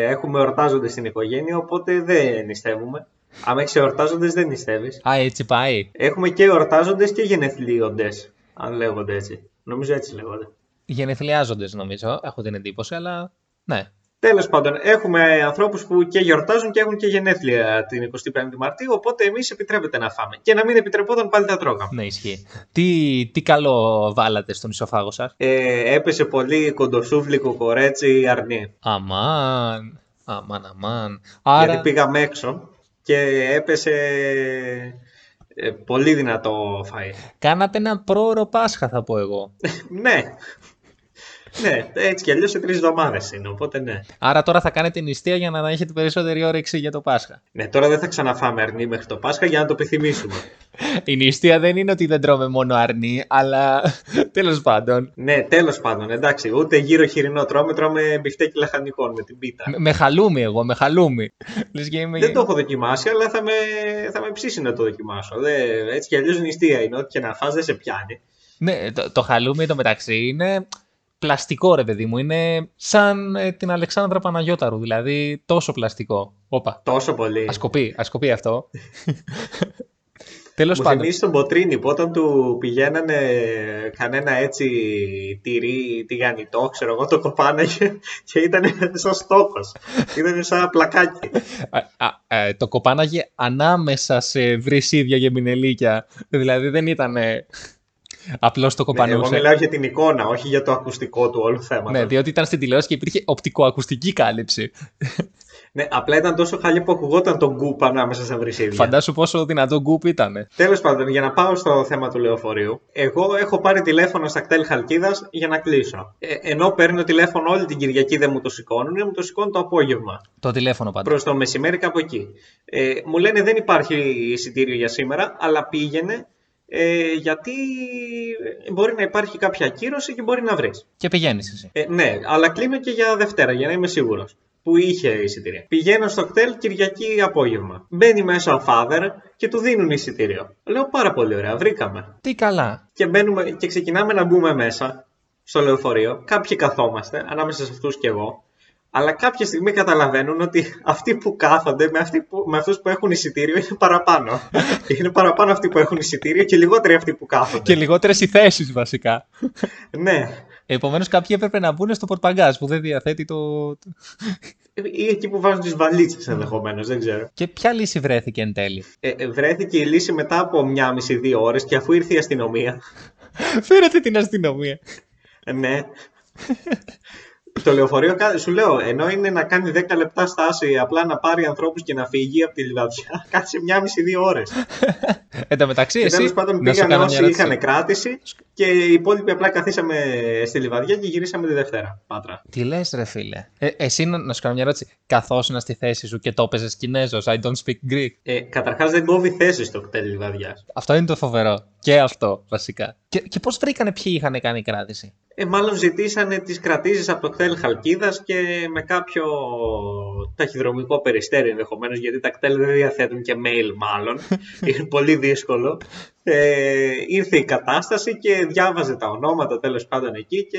έχουμε εορτάζοντες στην οικογένεια, οπότε δεν νηστεύουμε. Αν έχεις εορτάζοντες δεν νηστεύεις. Α, έτσι πάει. Έχουμε και εορτάζοντες και γενεθλίοντες, αν λέγονται έτσι. Νομίζω έτσι λέγονται. Γενεθλιάζοντες νομίζω, έχω την εντύπωση, αλλά ναι. Τέλος πάντων, έχουμε ανθρώπους που και γιορτάζουν και έχουν και γενέθλια την 25η Μαρτίου, οπότε εμείς επιτρέπεται να φάμε. Και να μην επιτρεπόταν πάλι θα τρώγαμε. Ναι, ισχύει. Τι, τι καλό βάλατε στον ισοφάγο σας; Ε, έπεσε πολύ κοντοσούβλικο κορέτσι αρνί. Αμάν, αμάν, αμάν. Γιατί Άρα, πήγαμε έξω και έπεσε ε, πολύ δυνατό φαΐ. κάνατε ένα πρόωρο Πάσχα θα πω εγώ. ναι. Ναι, έτσι κι αλλιώς σε τρεις εβδομάδες είναι, οπότε ναι. Άρα τώρα θα κάνετε νηστεία για να έχετε περισσότερη όρεξη για το Πάσχα. Ναι, τώρα δεν θα ξαναφάμε αρνί μέχρι το Πάσχα για να το επιθυμήσουμε. Η νηστεία δεν είναι ότι δεν τρώμε μόνο αρνί, αλλά τέλος πάντων. ναι, τέλος πάντων, εντάξει, ούτε γύρω χοιρινό τρώμε, τρώμε μπιφτέκι λαχανικών με την πίτα. Με, με χαλούμι εγώ, με χαλούμι. Λες και είμαι... Δεν το έχω δοκιμάσει, αλλά θα με, θα με ψήσει να το δοκιμάσω. Δεν, έτσι κι αλλιώς νηστεία είναι, ό,τι και να φας δεν σε πιάνει. Ναι, το, το χαλούμι το μεταξύ είναι πλαστικό ρε παιδί μου. Είναι σαν ε, την Αλεξάνδρα Παναγιώταρου, δηλαδή τόσο πλαστικό. Όπα, Τόσο πολύ. ασκοπεί, ασκοπεί αυτό. Τέλος Μου πάντων. θυμίζει τον Ποτρίνη που όταν του πηγαίνανε κανένα έτσι τυρί, τηγανιτό, ξέρω εγώ, το κοπάναγε και ήταν σαν στόχος. Ήταν σαν πλακάκι. Α, α, ε, το κοπάναγε ανάμεσα σε βρυσίδια και μινελίκια. Δηλαδή δεν ήταν απλώς το Ναι, εγώ κοπανούσε. μιλάω για την εικόνα, όχι για το ακουστικό του όλου θέματος. Ναι, διότι ήταν στην τηλεόραση και υπήρχε οπτικοακουστική κάλυψη. Ναι, απλά ήταν τόσο χαλή που ακουγόταν τον γκουπ ανάμεσα στα βρυσίδια. Φαντάσου πόσο δυνατό γκουπ ήταν. Τέλος πάντων, για να πάω στο θέμα του λεωφορείου, εγώ έχω πάρει τηλέφωνο στα κτέλ Χαλκίδας για να κλείσω. Ε, ενώ παίρνω τηλέφωνο όλη την Κυριακή δεν μου το σηκώνουν, μου το σηκώνουν το απόγευμα. Το τηλέφωνο πάντα. Προς το μεσημέρι κάπου εκεί. Ε, μου λένε δεν υπάρχει εισιτήριο για σήμερα, αλλά πήγαινε ε, γιατί μπορεί να υπάρχει κάποια ακύρωση και μπορεί να βρεις. Και πηγαίνεις εσύ. Ε, ναι, αλλά κλείνω και για Δευτέρα για να είμαι σίγουρος. Που είχε εισιτήρια. Πηγαίνω στο κτέλ Κυριακή απόγευμα. Μπαίνει μέσα ο father και του δίνουν εισιτήριο. Λέω πάρα πολύ ωραία, βρήκαμε. Τι καλά. Και, μπαίνουμε, και ξεκινάμε να μπούμε μέσα στο λεωφορείο. Κάποιοι καθόμαστε, ανάμεσα σε αυτούς και εγώ. Αλλά κάποια στιγμή καταλαβαίνουν ότι αυτοί που κάθονται με, αυτοί που, με αυτούς που έχουν εισιτήριο είναι παραπάνω. είναι παραπάνω αυτοί που έχουν εισιτήριο και λιγότεροι αυτοί που κάθονται. Και λιγότερες οι θέσει βασικά. Ναι. Επομένως, κάποιοι έπρεπε να μπουν στο πορπαγκάζ που δεν διαθέτει το. Ή εκεί που βάζουν τις βαλίτσες ενδεχομένως, δεν ξέρω. Και ποια λύση βρέθηκε εν τέλει; Ε, ε, βρέθηκε η λύση μετά από μία μισή-δύο ώρες και αφού ήρθε η αστυνομία. Φέρετε την αστυνομία. ε, ναι. Το λεωφορείο, κα- σου λέω, ενώ είναι να κάνει 10 λεπτά στάση, απλά να πάρει ανθρώπους και να φύγει από τη λιβαδιά, κάτσε μία μισή-δύο ώρες. Εν τω μεταξύ, Και εσύ. τέλος πάντων να σου πήγαν κάνω μια όσοι ερώτηση. είχαν κράτηση και οι υπόλοιποι απλά καθίσαμε στη λιβαδιά και γυρίσαμε τη Δευτέρα. Πάτρα. Τι λες, ρε φίλε; Ε, εσύ να, να σου κάνω μια ερώτηση. Καθόσουν στη θέση σου και το έπαιζες Κινέζος. I don't speak Greek. Ε, Καταρχάς δεν κόβει θέση στο κτέλ λιβαδιάς. Αυτό είναι το φοβερό. Και αυτό, βασικά. Και, και πώς βρήκανε ποιοι είχαν κάνει κράτηση; Ε, μάλλον ζητήσανε τις κρατήσεις από το κτέλ Χαλκίδας και με κάποιο ταχυδρομικό περιστέρι ενδεχομένως γιατί τα κτέλ δεν διαθέτουν και mail μάλλον. Είναι πολύ δύσκολο. Ε, ήρθε η κατάσταση και διάβαζε τα ονόματα τέλος πάντων εκεί και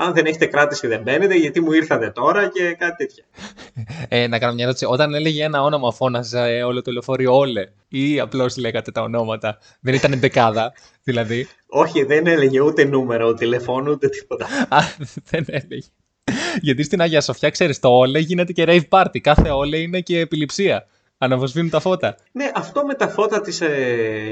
αν δεν έχετε κράτηση δεν μπαίνετε γιατί μου ήρθατε τώρα και κάτι τέτοια. Ε, να κάνω μια ερώτηση. Όταν έλεγε ένα όνομα, φώναζε ε, όλο το λεωφορείο όλε. Ή απλώς λέγατε τα ονόματα. Δεν ήταν δεκάδα, δηλαδή; Όχι, δεν έλεγε ούτε νούμερο τηλεφώνου ούτε τίποτα. Α, δεν έλεγε. Γιατί στην Αγία Σοφιά, ξέρεις, το όλε γίνεται και rave party. Κάθε όλε είναι και επιληψία. Αναβοσβήνουν τα φώτα. Ναι, αυτό με τα φώτα της ε,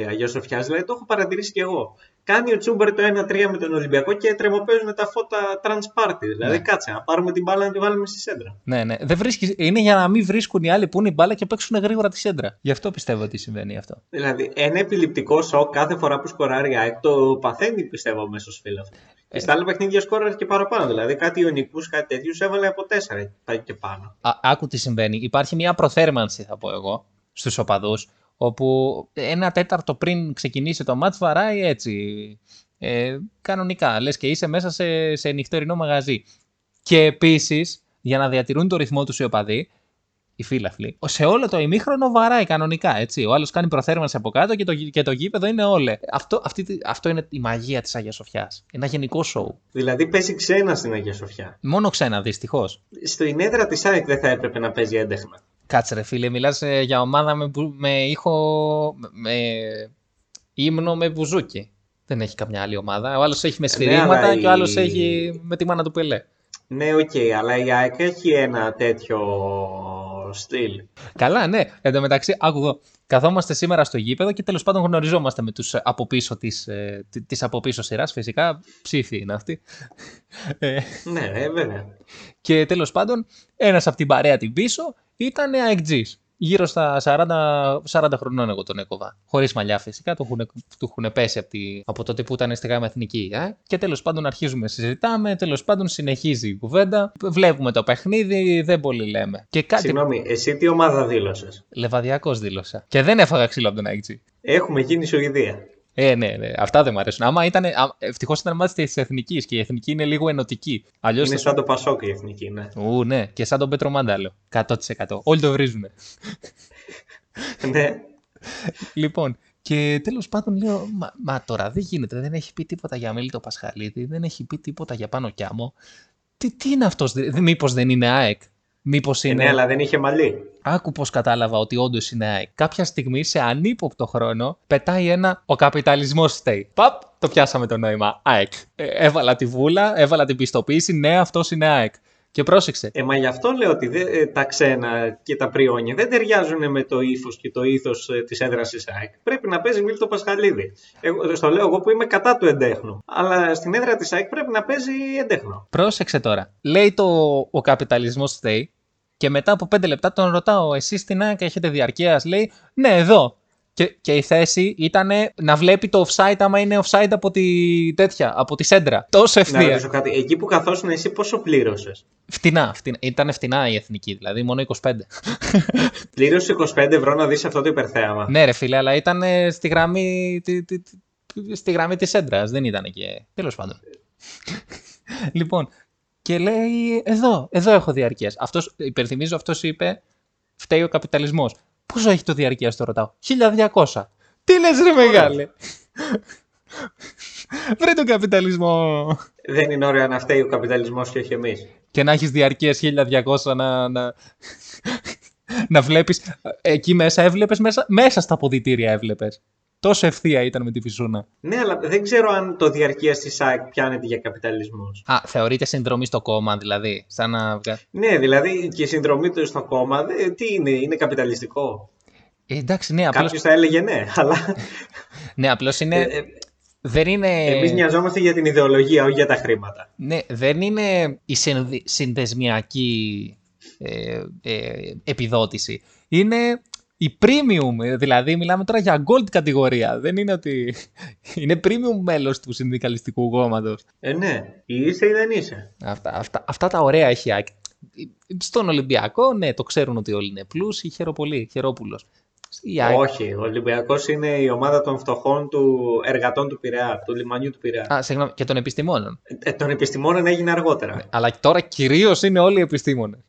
Αγίας Σοφιάς, δηλαδή το έχω παρατηρήσει κι εγώ. Κάνει ο Τσούμπερ το 1-3 με τον Ολυμπιακό και τρεμοπαίζουν τα φώτα trans party. Δηλαδή, Ναι. κάτσε να πάρουμε την μπάλα να τη βάλουμε στη σέντρα. Ναι, ναι. Δεν βρίσκεις... Είναι για να μην βρίσκουν οι άλλοι που είναι η μπάλα και παίξουν γρήγορα τη σέντρα. Γι' αυτό πιστεύω ότι συμβαίνει αυτό. Δηλαδή, ένα επιληπτικό σοκ κάθε φορά που σκοράρει η ΑΕΚ το παθαίνει, πιστεύω, ο μέσο φίλο. Και στα άλλα παιχνίδια σκόραρε και παραπάνω. Δηλαδή, κάτι ιονικού, κάτι τέτοιους έβαλε από 4 πάει και πάνω. Α, άκου τι συμβαίνει. Υπάρχει μια προθέρμανση, θα πω εγώ, στους οπαδούς, όπου ένα τέταρτο πριν ξεκινήσει το μάτς βαράει έτσι. Ε, κανονικά. Λες και είσαι μέσα σε, σε νυχτερινό μαγαζί. Και επίσης, για να διατηρούν το ρυθμό τους οι οπαδοί, οι φύλαφλοι, σε όλο το ημίχρονο βαράει κανονικά. Έτσι. Ο άλλος κάνει προθέρμανση από κάτω και το, γη- και το γήπεδο είναι όλε. Αυτό, αυτή, τη- αυτό είναι η μαγεία της Αγίας Σοφιάς. Ένα γενικό σοου. Δηλαδή, παίζει ξένα στην Αγία Σοφιά. Μόνο ξένα, δυστυχώς. Στην έδρα της ΑΕΚ δεν θα έπρεπε να παίζει έντεχνα. Κάτσε ρε φίλε, μιλάς ε, για ομάδα με, μπου- με ήχο, με, με ύμνο με μπουζούκι. Δεν έχει καμιά άλλη ομάδα. Ο άλλος έχει με Ναι, σφυρίγματα αλλά και ο άλλος η- έχει με τη μάνα του Πελέ. Ναι, οκ, αλλά η ΑΕΚ έχει ένα τέτοιο στυλ. Καλά, ναι. Εν τω μεταξύ, άκου εδώ. Καθόμαστε σήμερα στο γήπεδο και τέλος πάντων γνωριζόμαστε με τους ε, από πίσω της, ε, τη- της από πίσω σειράς. Φυσικά ψήφοι είναι αυτοί. Ε, Ναι, ε, βέβαια. Και τέλος πάντων, ένας από την παρέα την πίσω ήταν αεκτζής. Γύρω στα 40, 40 χρονών εγώ τον έκοβα. Χωρίς μαλλιά φυσικά, του έχουν, του έχουν πέσει από, τη, από τότε που ήταν στη γάμα εθνική. Ε; Και τέλος πάντων αρχίζουμε, συζητάμε, τέλος πάντων συνεχίζει η κουβέντα. Βλέπουμε το παιχνίδι, δεν πολύ λέμε. Και κάτι Συγγνώμη, εσύ τι ομάδα δήλωσες; λεβαδιακός δήλωσα. Και δεν έφαγα ξύλο από τον αεκτζή. Έχουμε γίνει Σουηδία. Ε, ναι, ναι, αυτά δεν μου αρέσουν. Άμα ήταν, ευτυχώς ήταν μάτι της εθνικής και η εθνική είναι λίγο ενωτική. Αλλιώς Είναι σαν το Πασόκ η εθνική, ναι. Ου, ναι, και σαν τον Πέτρο Μάνταλο. 100%. Όλοι το βρίζουν. ναι. Λοιπόν, και τέλος πάντων λέω, μα, μα τώρα δεν γίνεται, δεν έχει πει τίποτα για Μίλητο Πασχαλίδη, δεν έχει πει τίποτα για πάνω Κιάμο. Τι, τι είναι αυτός, μήπως δεν είναι ΑΕΚ; Μήπως Ε, είναι. ναι, αλλά δεν είχε μαλλί. Άκου πώς κατάλαβα ότι όντως είναι ΑΕΚ. Κάποια στιγμή σε ανύποπτο χρόνο πετάει ένα Ο καπιταλισμός στέει. Παπ, το πιάσαμε το νόημα. ΑΕΚ. Ε, έβαλα τη βούλα, έβαλα την πιστοποίηση. Ναι, αυτός είναι ΑΕΚ. Και πρόσεξε. Ε, μα γι' αυτό λέω ότι δεν- ε, τα ξένα και τα πριόνια δεν ταιριάζουν με το ύφος και το ήθος της έδρας της ΑΕΚ. Πρέπει να παίζει Μίλτο Πασχαλίδη. Εγώ, στο λέω εγώ που είμαι κατά του εντέχνου. Αλλά στην έδρα της ΑΕΚ πρέπει να παίζει εντέχνο. Πρόσεξε τώρα. Λέει το Ο καπιταλισμός στέει. Και μετά από πέντε λεπτά τον ρωτάω, εσείς στην ΑΕΚ έχετε διαρκεία. Λέει, Ναι, εδώ. Και, και η θέση ήταν να βλέπει το offside άμα είναι offside από τη τέτοια, από τη σέντρα. Τόσο Να ευθεία. ρωτήσω κάτι. Εκεί που καθόσουν εσύ πόσο πλήρωσες; Φτηνά, φτηνά. Ήταν φτηνά η εθνική, δηλαδή μόνο 25. Πλήρωσε 25 ευρώ να δεις αυτό το υπερθέαμα. ναι, ρε φίλε, αλλά ήταν ε, στη γραμμή, τη, τη, τη- στη γραμμή της έντρας, δεν ήταν εκεί. Τέλος πάντων. λοιπόν, και λέει, εδώ, εδώ έχω διαρκείας. Αυτός, υπενθυμίζω, αυτός είπε, φταίει ο καπιταλισμός. Πόσο έχει το διαρκείας, το ρωτάω. 1200. Τι λες ρε μεγάλε. Βρε τον καπιταλισμό. Δεν είναι ωραίο να φταίει ο καπιταλισμός και όχι εμείς. και να έχεις διαρκείας 1200 να, να, να βλέπεις. Εκεί μέσα έβλεπες, μέσα, μέσα στα ποδητήρια έβλεπες. Τόσο ευθεία ήταν με τη φυσούνα. Ναι, αλλά δεν ξέρω αν το διαρκεία τη ΑΕΚ πιάνεται για καπιταλισμό. Α, θεωρείται συνδρομή στο κόμμα, δηλαδή. Σαν να... βγα- Ναι, δηλαδή και η συνδρομή του στο κόμμα, δε- τι είναι, είναι καπιταλιστικό; Ε, εντάξει, ναι, απλώς, Κάποιος θα έλεγε ναι, αλλά ναι, απλώς είναι... ε, ε, δεν είναι... εμείς νοιαζόμαστε για την ιδεολογία, όχι για τα χρήματα. Ναι, δεν είναι η συνδυ- συνδεσμιακή ε, ε, επιδότηση. Είναι η premium, δηλαδή μιλάμε τώρα για gold κατηγορία. Δεν είναι ότι είναι premium μέλος του συνδικαλιστικού κόμματος. Ε, ναι, είσαι ή δεν είσαι. Αυτά, αυτά, αυτά τα ωραία έχει η ΑΕΚ. Στον Ολυμπιακό, ναι, το ξέρουν ότι όλοι είναι πλούσιοι, χαίρο πολύ, χαιρόπουλος. Η ΑΕΚ, Όχι, ο Ολυμπιακός είναι η ομάδα των φτωχών του εργατών του Πειραιά, του λιμανιού του Πειραιά. Α, συγγνώμη, και των επιστημόνων. Ε, των επιστημόνων έγινε αργότερα. Αλλά τώρα κυρίως είναι όλοι οι επιστήμονες.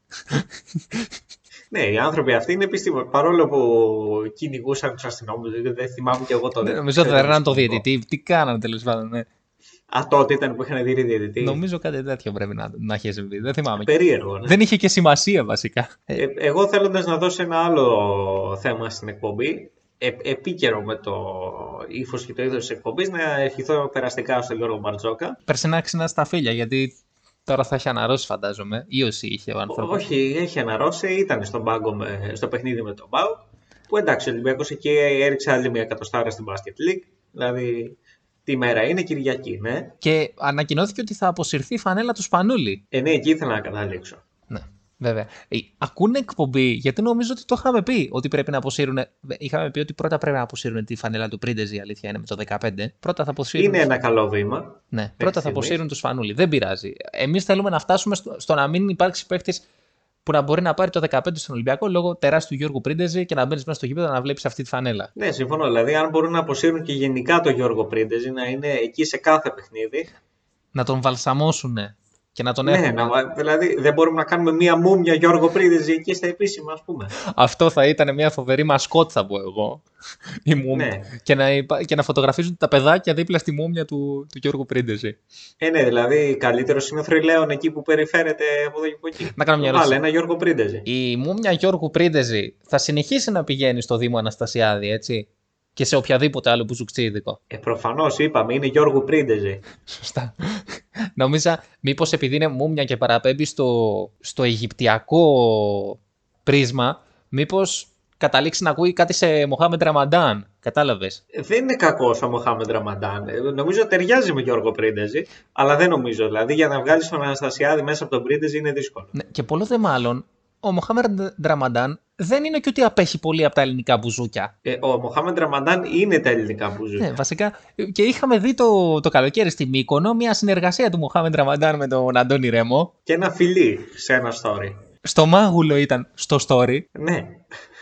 Ναι, οι άνθρωποι αυτοί είναι επιστήμονες. Παρόλο που κυνηγούσαν τους αστυνόμους, δεν θυμάμαι και εγώ το Ναι, νομίζω ότι δέρναν το διαιτητή. Τι κάνανε τέλος πάντων. Ναι. Α, τότε ήταν που είχαν δει διαιτητή. Νομίζω κάτι τέτοιο πρέπει να, να έχει συμβεί. Δεν θυμάμαι. Περίεργο. Ναι. Δεν είχε και σημασία βασικά. Ε, Ε, εγώ θέλοντας να δώσω ένα άλλο θέμα στην εκπομπή, ε, επίκαιρο με το ύφος και το είδος της εκπομπής, να ευχηθώ περαστικά στον Γιώργο Μπαρτζόκα. περσινά ξινά στα φίλια γιατί τώρα θα έχει αναρρώσει φαντάζομαι. Ή όσοι είχε ο άνθρωπος. Όχι, έχει αναρρώσει, ήταν στον πάγκο με, στο παιχνίδι με τον Μπάου, που εντάξει ο Ολυμπιακός εκεί έριξε άλλη μια εκατοστάρα στην Basket League, δηλαδή τι μέρα είναι, Κυριακή, ναι. Και ανακοινώθηκε ότι θα αποσυρθεί η φανέλα του Σπανούλη. Ε, ναι, εκεί ήθελα να καταλήξω. Ναι, βέβαια. Ε, ακούνε εκπομπή, γιατί νομίζω ότι το είχαμε πει ότι πρέπει να αποσύρουν. Είχαμε πει ότι πρώτα πρέπει να αποσύρουν τη φανέλα του Πρίντεζ, η αλήθεια είναι με το 15. Πρώτα θα αποσύρουν. Είναι ένα καλό βήμα. Ναι, πρώτα θα στιγμής. αποσύρουν τους Σπανούλη. Δεν πειράζει. Εμείς θέλουμε να φτάσουμε στο, στο να μην υπάρξει παίχτη που να μπορεί να πάρει το 15 στον Ολυμπιακό λόγω τεράστιου Γιώργου Πρίντεζη και να μπαίνει μέσα στο γήπεδο να βλέπει αυτή τη φανέλα. Ναι, συμφωνώ. Δηλαδή, αν μπορούν να αποσύρουν και γενικά τον Γιώργο Πρίντεζη, να είναι εκεί σε κάθε παιχνίδι, Να τον βαλσαμώσουν και να τον Ναι, έχουν. να, δηλαδή δεν μπορούμε να κάνουμε μία μούμια Γιώργο Πρίδεζη εκεί στα επίσημα, ας πούμε. Αυτό θα ήταν μια φοβερή μασκότ, θα πω εγώ. Η μούμια. Ναι. Και, να, υπά- και να φωτογραφίζουν τα παιδάκια δίπλα στη μούμια του, του Γιώργου Πρίντεζη. Ε, ναι, δηλαδή καλύτερο είναι ο Θρυλαίων εκεί που περιφέρεται από εδώ και από εκεί. Να κάνω μια Βάλε ερώτηση. ένα Γιώργο Πρίντεζη. Η μούμια Γιώργου Πρίντεζη θα συνεχίσει να πηγαίνει στο Δήμο Αναστασιάδη, έτσι; Και σε οποιαδήποτε άλλο μπουζουκτσίδικο. Ε, προφανώς είπαμε, είναι Γιώργο Πρίντεζη. Σωστά. Νόμιζα μήπως επειδή είναι μούμια και παραπέμπει στο, στο αιγυπτιακό πρίσμα, μήπως καταλήξει να ακούει κάτι σε Μοχάμεντ Ραμαντάν. Κατάλαβες; Ε, Δεν είναι κακό ο Μοχάμεντ Ραμαντάν. Ε, Νομίζω ταιριάζει με Γιώργο Πρίντεζη, αλλά δεν νομίζω. Δηλαδή για να βγάλεις τον Αναστασιάδη μέσα από τον Πρίντεζη είναι δύσκολο. Ναι, και πολλό δε μάλλον, ο Μοχάμεντ Ραμαντάν δεν είναι και ότι απέχει πολύ από τα ελληνικά μπουζούκια. Ε, ο Μοχάμεντ Ραμαντάν είναι τα ελληνικά που ζουν. Ναι, βασικά. Και είχαμε δει το, το καλοκαίρι στη Μύκονο μια συνεργασία του Μοχάμεντ Ραμαντάν με τον Αντώνη Ρέμο. Και ένα φιλί σε ένα story. Στο μάγουλο ήταν στο story. Ναι,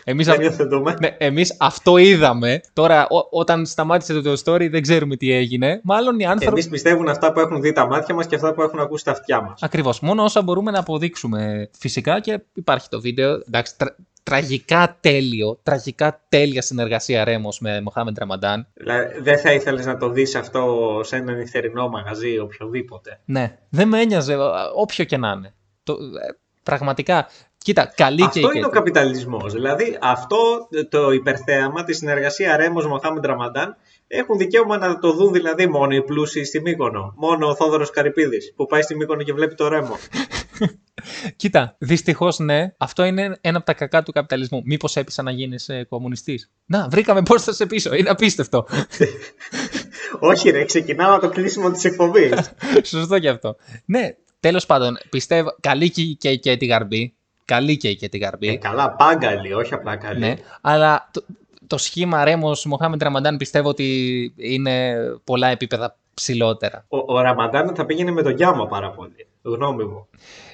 Εμείς, δεν αυ- υιοθετούμε. ναι, εμείς αυτό είδαμε. Τώρα, ό- όταν σταμάτησε το story, δεν ξέρουμε τι έγινε. Μάλλον οι άνθρωποι. Εμείς πιστεύουν αυτά που έχουν δει τα μάτια μας και αυτά που έχουν ακούσει τα αυτιά μας. Ακριβώς. Μόνο όσα μπορούμε να αποδείξουμε φυσικά και υπάρχει το βίντεο. Εντάξει, τρα- τραγικά τέλειο. Τραγικά τέλεια συνεργασία Ρέμος με Μοχάμεντ Ραμαντάν. Δηλαδή, δεν θα ήθελες να το δεις αυτό σε ένα νυχτερινό μαγαζί, οποιοδήποτε. Ναι, δεν με ένοιαζε, α, όποιο και να είναι. Το, ε, πραγματικά. Κοίτα, καλή Αυτό και η είναι ο Κέτη. καπιταλισμός. Δηλαδή, αυτό το υπερθέαμα, τη συνεργασία Ρέμο Μοχάμεντ Ραμαντάν, έχουν δικαίωμα να το δουν δηλαδή μόνο οι πλούσιοι στη Μύκονο. Μόνο ο Θόδωρος Καρυπίδης που πάει στη Μύκονο και βλέπει το Ρέμο. Κοίτα, δυστυχώς ναι, αυτό είναι ένα από τα κακά του καπιταλισμού. Μήπως έπεισα να γίνεις κομμουνιστής; Να, βρήκαμε πώς θα σε πίσω. Είναι απίστευτο. Όχι, ρε, ξεκινάω από το κλείσιμο της εκπομπής. Σωστό και αυτό. Ναι, τέλος πάντων, πιστεύω. Καλή και, και, και τη γαρμπή. Καλή και, και τη γαρμπή. ε, καλά, πάγκαλη, όχι απλά καλή. Ναι, αλλά το, το σχήμα Ρέμος Μοχάμεντ Ραμαντάν πιστεύω ότι είναι πολλά επίπεδα ψηλότερα. Ο, ο Ραμαντάν θα πήγαινε με τον Γιάμα πάρα πολύ. Γνώμη μου.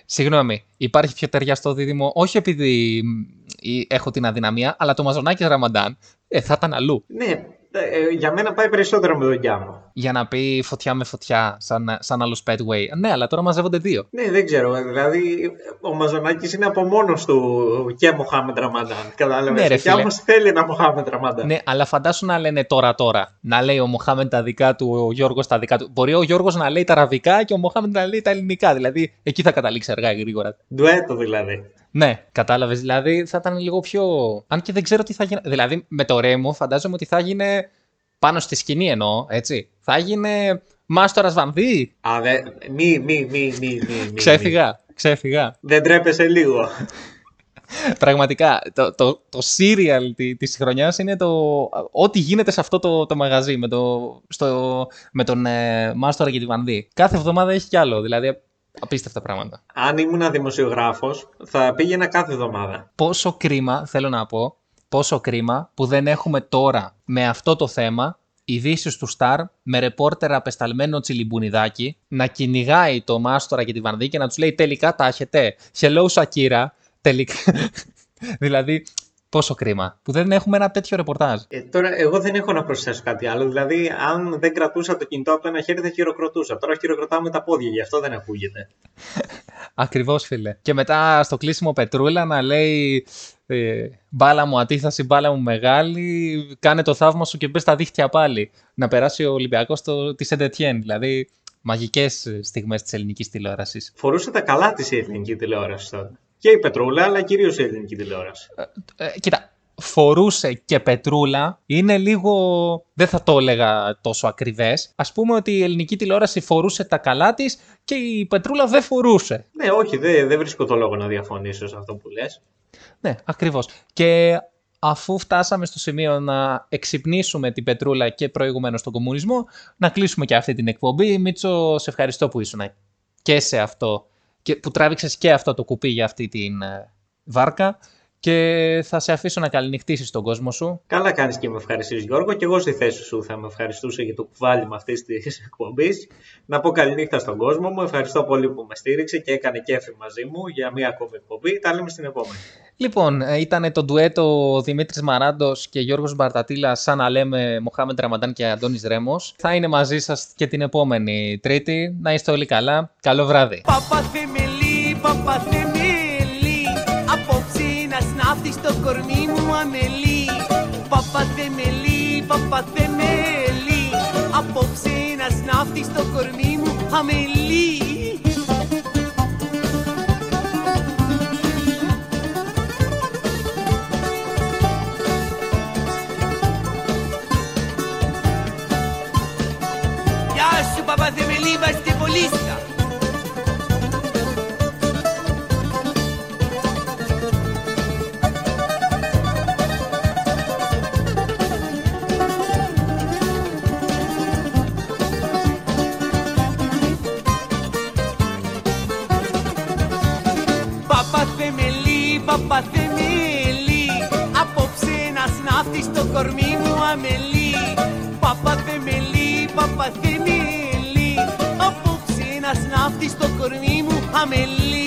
Συγγνώμη, υπάρχει πιο ταιριαστό δίδυμο, όχι επειδή μ, ή- έχω την αδυναμία, αλλά το Μαζονάκι Ραμαντάν ε, θα ήταν αλλού. Ναι, ε, για μένα πάει περισσότερο με τον Γιάμα. Για να πει φωτιά με φωτιά, σαν, σαν άλλος Petway. Ναι, αλλά τώρα μαζεύονται δύο. Ναι, δεν ξέρω. Δηλαδή, ο Μαζονάκη είναι από μόνος του και Μοχάμεντ Ραμαντάν. Κατάλαβες. Ναι, ρε, και φίλε. όμω θέλει ένα Μοχάμεντ Ραμαντάν. Ναι, αλλά φαντάσου να λένε τώρα τώρα. Να λέει ο Μοχάμεντ τα δικά του, ο Γιώργος τα δικά του. Μπορεί ο Γιώργος να λέει τα αραβικά και ο Μοχάμεντ να λέει τα ελληνικά. Δηλαδή, εκεί θα καταλήξει αργά ή γρήγορα. Ντουέτο δηλαδή. Ναι, κατάλαβες. Δηλαδή, θα ήταν λίγο πιο. Αν και δεν ξέρω τι θα γίνει. Δηλαδή, με το Ρέμο, φαντάζομαι ότι θα γίνει πάνω στη σκηνή εννοώ, έτσι. Θα γίνει Μάστορας Βανδύ. Α, δε, μη, μη, μη, μη, μη, μη. Ξέφυγα, ξέφυγα. Δεν τρέπεσαι λίγο. Πραγματικά, το, το, το serial τη, της χρονιάς είναι το ό,τι γίνεται σε αυτό το, το μαγαζί με, το, στο, με τον ε, Μάστορα και τη Βανδύ. Κάθε εβδομάδα έχει κι άλλο, δηλαδή απίστευτα πράγματα. Αν ήμουν δημοσιογράφος, θα πήγαινα κάθε εβδομάδα. Πόσο κρίμα, θέλω να πω, πόσο κρίμα που δεν έχουμε τώρα με αυτό το θέμα ειδήσεις του Σταρ με ρεπόρτερ απεσταλμένο τσιλιμπουνιδάκι να κυνηγάει το Μάστορα και τη Βανδύ και να τους λέει τελικά τα έχετε. Hello Shakira. Τελικά. δηλαδή, πόσο κρίμα που δεν έχουμε ένα τέτοιο ρεπορτάζ. Ε, τώρα, εγώ δεν έχω να προσθέσω κάτι άλλο. Δηλαδή, αν δεν κρατούσα το κινητό από το ένα χέρι, θα χειροκροτούσα. Τώρα χειροκροτάω με τα πόδια, γι' αυτό δεν ακούγεται. Ακριβώς, φίλε. Και μετά στο κλείσιμο Πετρούλα να λέει ε, μπάλα μου αντίθαση, μπάλα μου μεγάλη, κάνε το θαύμα σου και μπες στα δίχτυα πάλι. Να περάσει ο Ολυμπιακός της Σεντετιέν. Δηλαδή, μαγικές στιγμές της ελληνικής τηλεόρασης. Φορούσε τα καλά της η ελληνική τηλεόραση τότε. Και η Πετρούλα, αλλά κυρίως η ελληνική τηλεόραση. Ε, κοίτα, φορούσε και πετρούλα είναι λίγο, δεν θα το έλεγα τόσο ακριβές. Ας πούμε ότι η ελληνική τηλεόραση φορούσε τα καλά της και η πετρούλα δεν φορούσε. Ναι, όχι, δεν, δεν βρίσκω το λόγο να διαφωνήσω σε αυτό που λες. Ναι, ακριβώς. Και αφού φτάσαμε στο σημείο να εξυπνήσουμε την πετρούλα και προηγουμένως στον κομμουνισμό, να κλείσουμε και αυτή την εκπομπή. Μίτσο, σε ευχαριστώ που ήσουν και σε αυτό, και που τράβηξες και αυτό το κουπί για αυτή την ε, βάρκα και θα σε αφήσω να καληνυχτήσεις τον κόσμο σου. Καλά κάνεις και με ευχαριστείς Γιώργο και εγώ στη θέση σου θα με ευχαριστούσα για το κουβάλιμα αυτής της εκπομπής. Να πω καληνύχτα στον κόσμο μου, ευχαριστώ πολύ που με στήριξε και έκανε κέφι μαζί μου για μία ακόμη εκπομπή. Τα λέμε στην επόμενη. Λοιπόν, ήταν το ντουέτο Δημήτρης Μαράντος και Γιώργος Μπαρτατήλα σαν να λέμε Μοχάμεντ Ραμαντάν και Αντώνης Ρέμος. Θα είναι μαζί σας και την επόμενη Τρίτη. Να είστε όλοι καλά. Καλό βράδυ. Παπαθεμελή, παπαθεμελή Απόψε να σνάφτει στο κορμί μου αμελή. Παπαθεμελή, παπαθεμελή Απόψε να σνάφτει στο κορμί μου αμελή. Γεια σου παπαθεμελή Παπαθεμελή, παπαθεμελή Απόψε να σνάφτει στο κορμί μου αμελή. Παπαθεμελή, παπαθεμελή Απόψε να σνάφτει στο κορμί μου αμελή